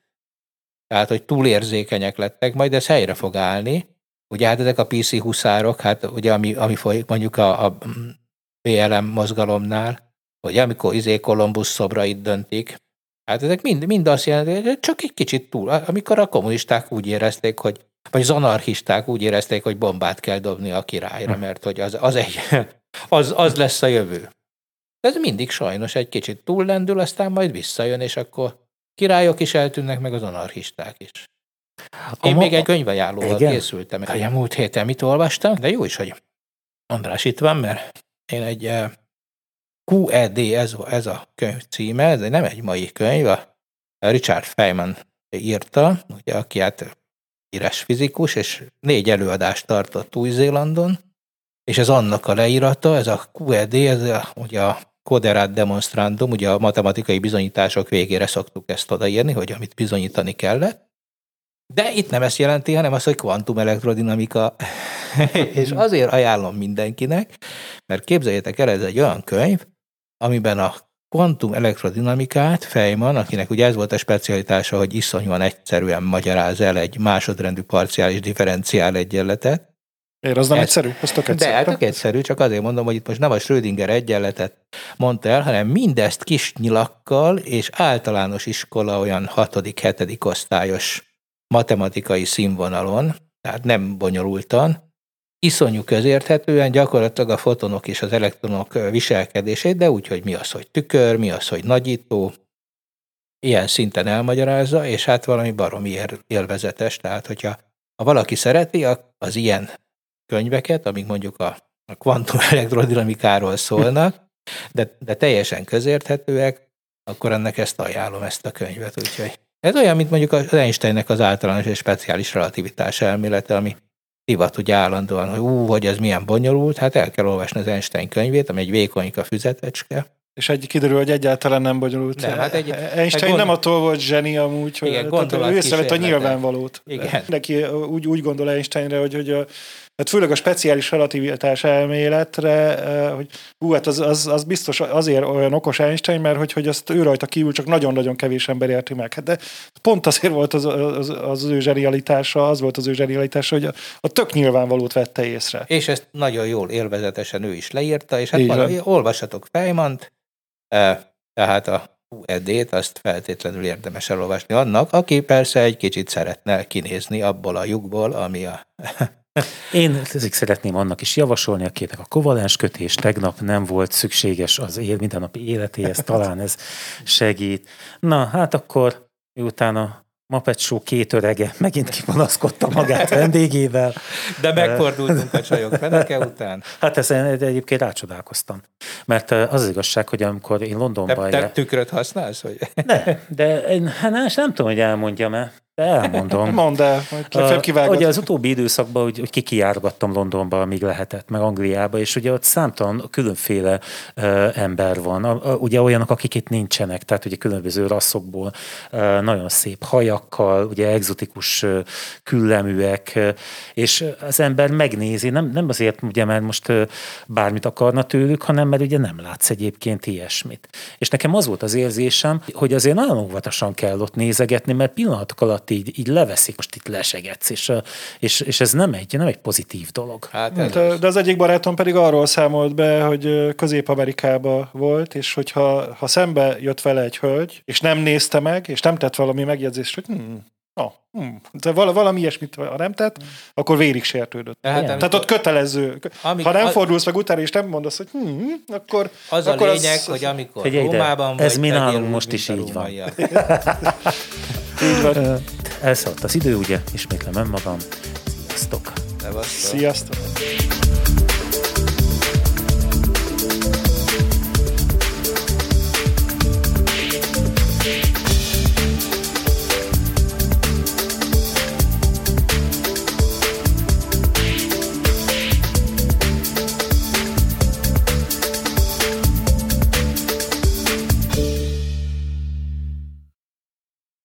tehát, hogy túlérzékenyek lettek, majd ez helyre fog állni. Ugye hát ezek a PC huszárok, hát ugye ami, ami folyik mondjuk a, a BLM mozgalomnál, hogy amikor izé Kolumbusz szobrait döntik, hát ezek mind, mind azt jelenti, hogy csak egy kicsit túl. Amikor a kommunisták úgy érezték, hogy vagy az anarchisták úgy érezték, hogy bombát kell dobni a királyra, mert hogy az, az, egy, az, az lesz a jövő. Ez mindig sajnos egy kicsit túllendül, aztán majd visszajön, és akkor királyok is eltűnnek, meg az anarchisták is. Én ma- még egy könyvajánlóval Igen? készültem. A múlt héten mit olvastam, de jó is, hogy András itt van, mert én egy eh, QED, ez, ez a könyv címe, ez nem egy mai könyv, a Richard Feynman írta, ugye, aki hát híres fizikus, és négy előadást tartott Új-Zélandon, és ez annak a leírata, ez a QED, ez a, ugye a Quaderat Demonstrandum, ugye a matematikai bizonyítások végére szoktuk ezt odaírni, hogy amit bizonyítani kellett. De itt nem ezt jelenti, hanem az, hogy kvantum elektrodinamika. és azért ajánlom mindenkinek, mert képzeljétek el, ez egy olyan könyv, amiben a kvantum elektrodinamikát Feynman, akinek ugye ez volt a specialitása, hogy iszonyúan egyszerűen magyaráz el egy másodrendű parciális differenciál egyenletet, Miért, az nem Ez- egyszerű? Az tök egyszerű. de hát tök egyszerű, csak azért mondom, hogy itt most nem a Schrödinger egyenletet mondta el, hanem mindezt kis nyilakkal és általános iskola olyan hatodik, hetedik osztályos matematikai színvonalon, tehát nem bonyolultan, iszonyú közérthetően gyakorlatilag a fotonok és az elektronok viselkedését, de úgy, hogy mi az, hogy tükör, mi az, hogy nagyító, ilyen szinten elmagyarázza, és hát valami baromi élvezetes, tehát hogyha ha valaki szereti az ilyen könyveket, amik mondjuk a, a kvantum elektrodinamikáról szólnak, de, de teljesen közérthetőek, akkor ennek ezt ajánlom, ezt a könyvet. Úgyhogy ez olyan, mint mondjuk az Einsteinnek az általános és speciális relativitás elmélete, ami divat ugye állandóan, hogy ú, hogy ez milyen bonyolult, hát el kell olvasni az Einstein könyvét, ami egy vékonyka füzetecske. És egy kiderül, hogy egyáltalán nem bonyolult. Nem, hát egy- Einstein egy gond- nem attól volt zseni amúgy, hogy Igen, ő észrevett a nyilvánvalót. Igen. Neki úgy, úgy gondol Einsteinre, hogy, hogy a, hát főleg a speciális relativitás elméletre, eh, hogy hú, hát az, az, az biztos azért olyan okos Einstein, mert hogy, hogy azt ő rajta kívül csak nagyon-nagyon kevés ember érti meg. Hát de pont azért volt az, az, az ő zsenialitása, az volt az ő zsenialitása, hogy a, a tök nyilvánvalót vette észre. És ezt nagyon jól, élvezetesen ő is leírta, és hát valami, olvassatok Fejmant, e, tehát a QED-t azt feltétlenül érdemes elolvasni annak, aki persze egy kicsit szeretne kinézni abból a lyukból, ami a... Én szeretném annak is javasolni, akinek a kovalens kötés tegnap nem volt szükséges az él mindennapi életéhez, talán ez segít. Na, hát akkor miután a Muppet Show két örege megint kipanaszkodta magát vendégével. De megfordultunk a csajok feneke után. Hát ezen egyébként rácsodálkoztam. Mert az az igazság, hogy amikor én Te, Londonban... te tükröt használsz? Hogy... De, de én, hát nem, nem tudom, hogy elmondjam-e, elmondom. Mondd el, hogy legfeljebb Uh, kivágod. ugye az utóbbi időszakban, hogy, hogy kikiárogattam Londonba, amíg lehetett, meg Angliába, és ugye ott számtalan különféle uh, ember van. A, a, ugye olyanok, akik itt nincsenek, tehát ugye különböző rasszokból, uh, nagyon szép hajakkal, ugye egzotikus uh, külleműek, uh, és az ember megnézi, nem, nem azért, ugye, mert most uh, bármit akarna tőlük, hanem mert ugye nem látsz egyébként ilyesmit. És nekem az volt az érzésem, hogy azért nagyon óvatosan kell ott nézegetni, mert pillanatok alatt így, így leveszik, most itt lesegetsz, és, és, és ez nem egy, nem egy pozitív dolog. Hát ez Hát, de az egyik barátom pedig arról számolt be, hogy Közép-Amerikába volt, és hogyha ha szembe jött vele egy hölgy, és nem nézte meg, és nem tett valami megjegyzést, hogy hm, Ah, hm. De vala, valami ilyesmit, ha nem tett, akkor vérig sértődött. Tehát, Igen. Tehát ott kötelező. Amik- ha nem a- fordulsz meg utána, és nem mondasz, hogy hm, akkor... Az a akkor lényeg, hogy amikor Figyelj ide, Rómában vagy, ez mi nálunk most is a így van. Így van. Elszaladt az idő, ugye? Ismétlem önmagam. Sziasztok! Sziasztok!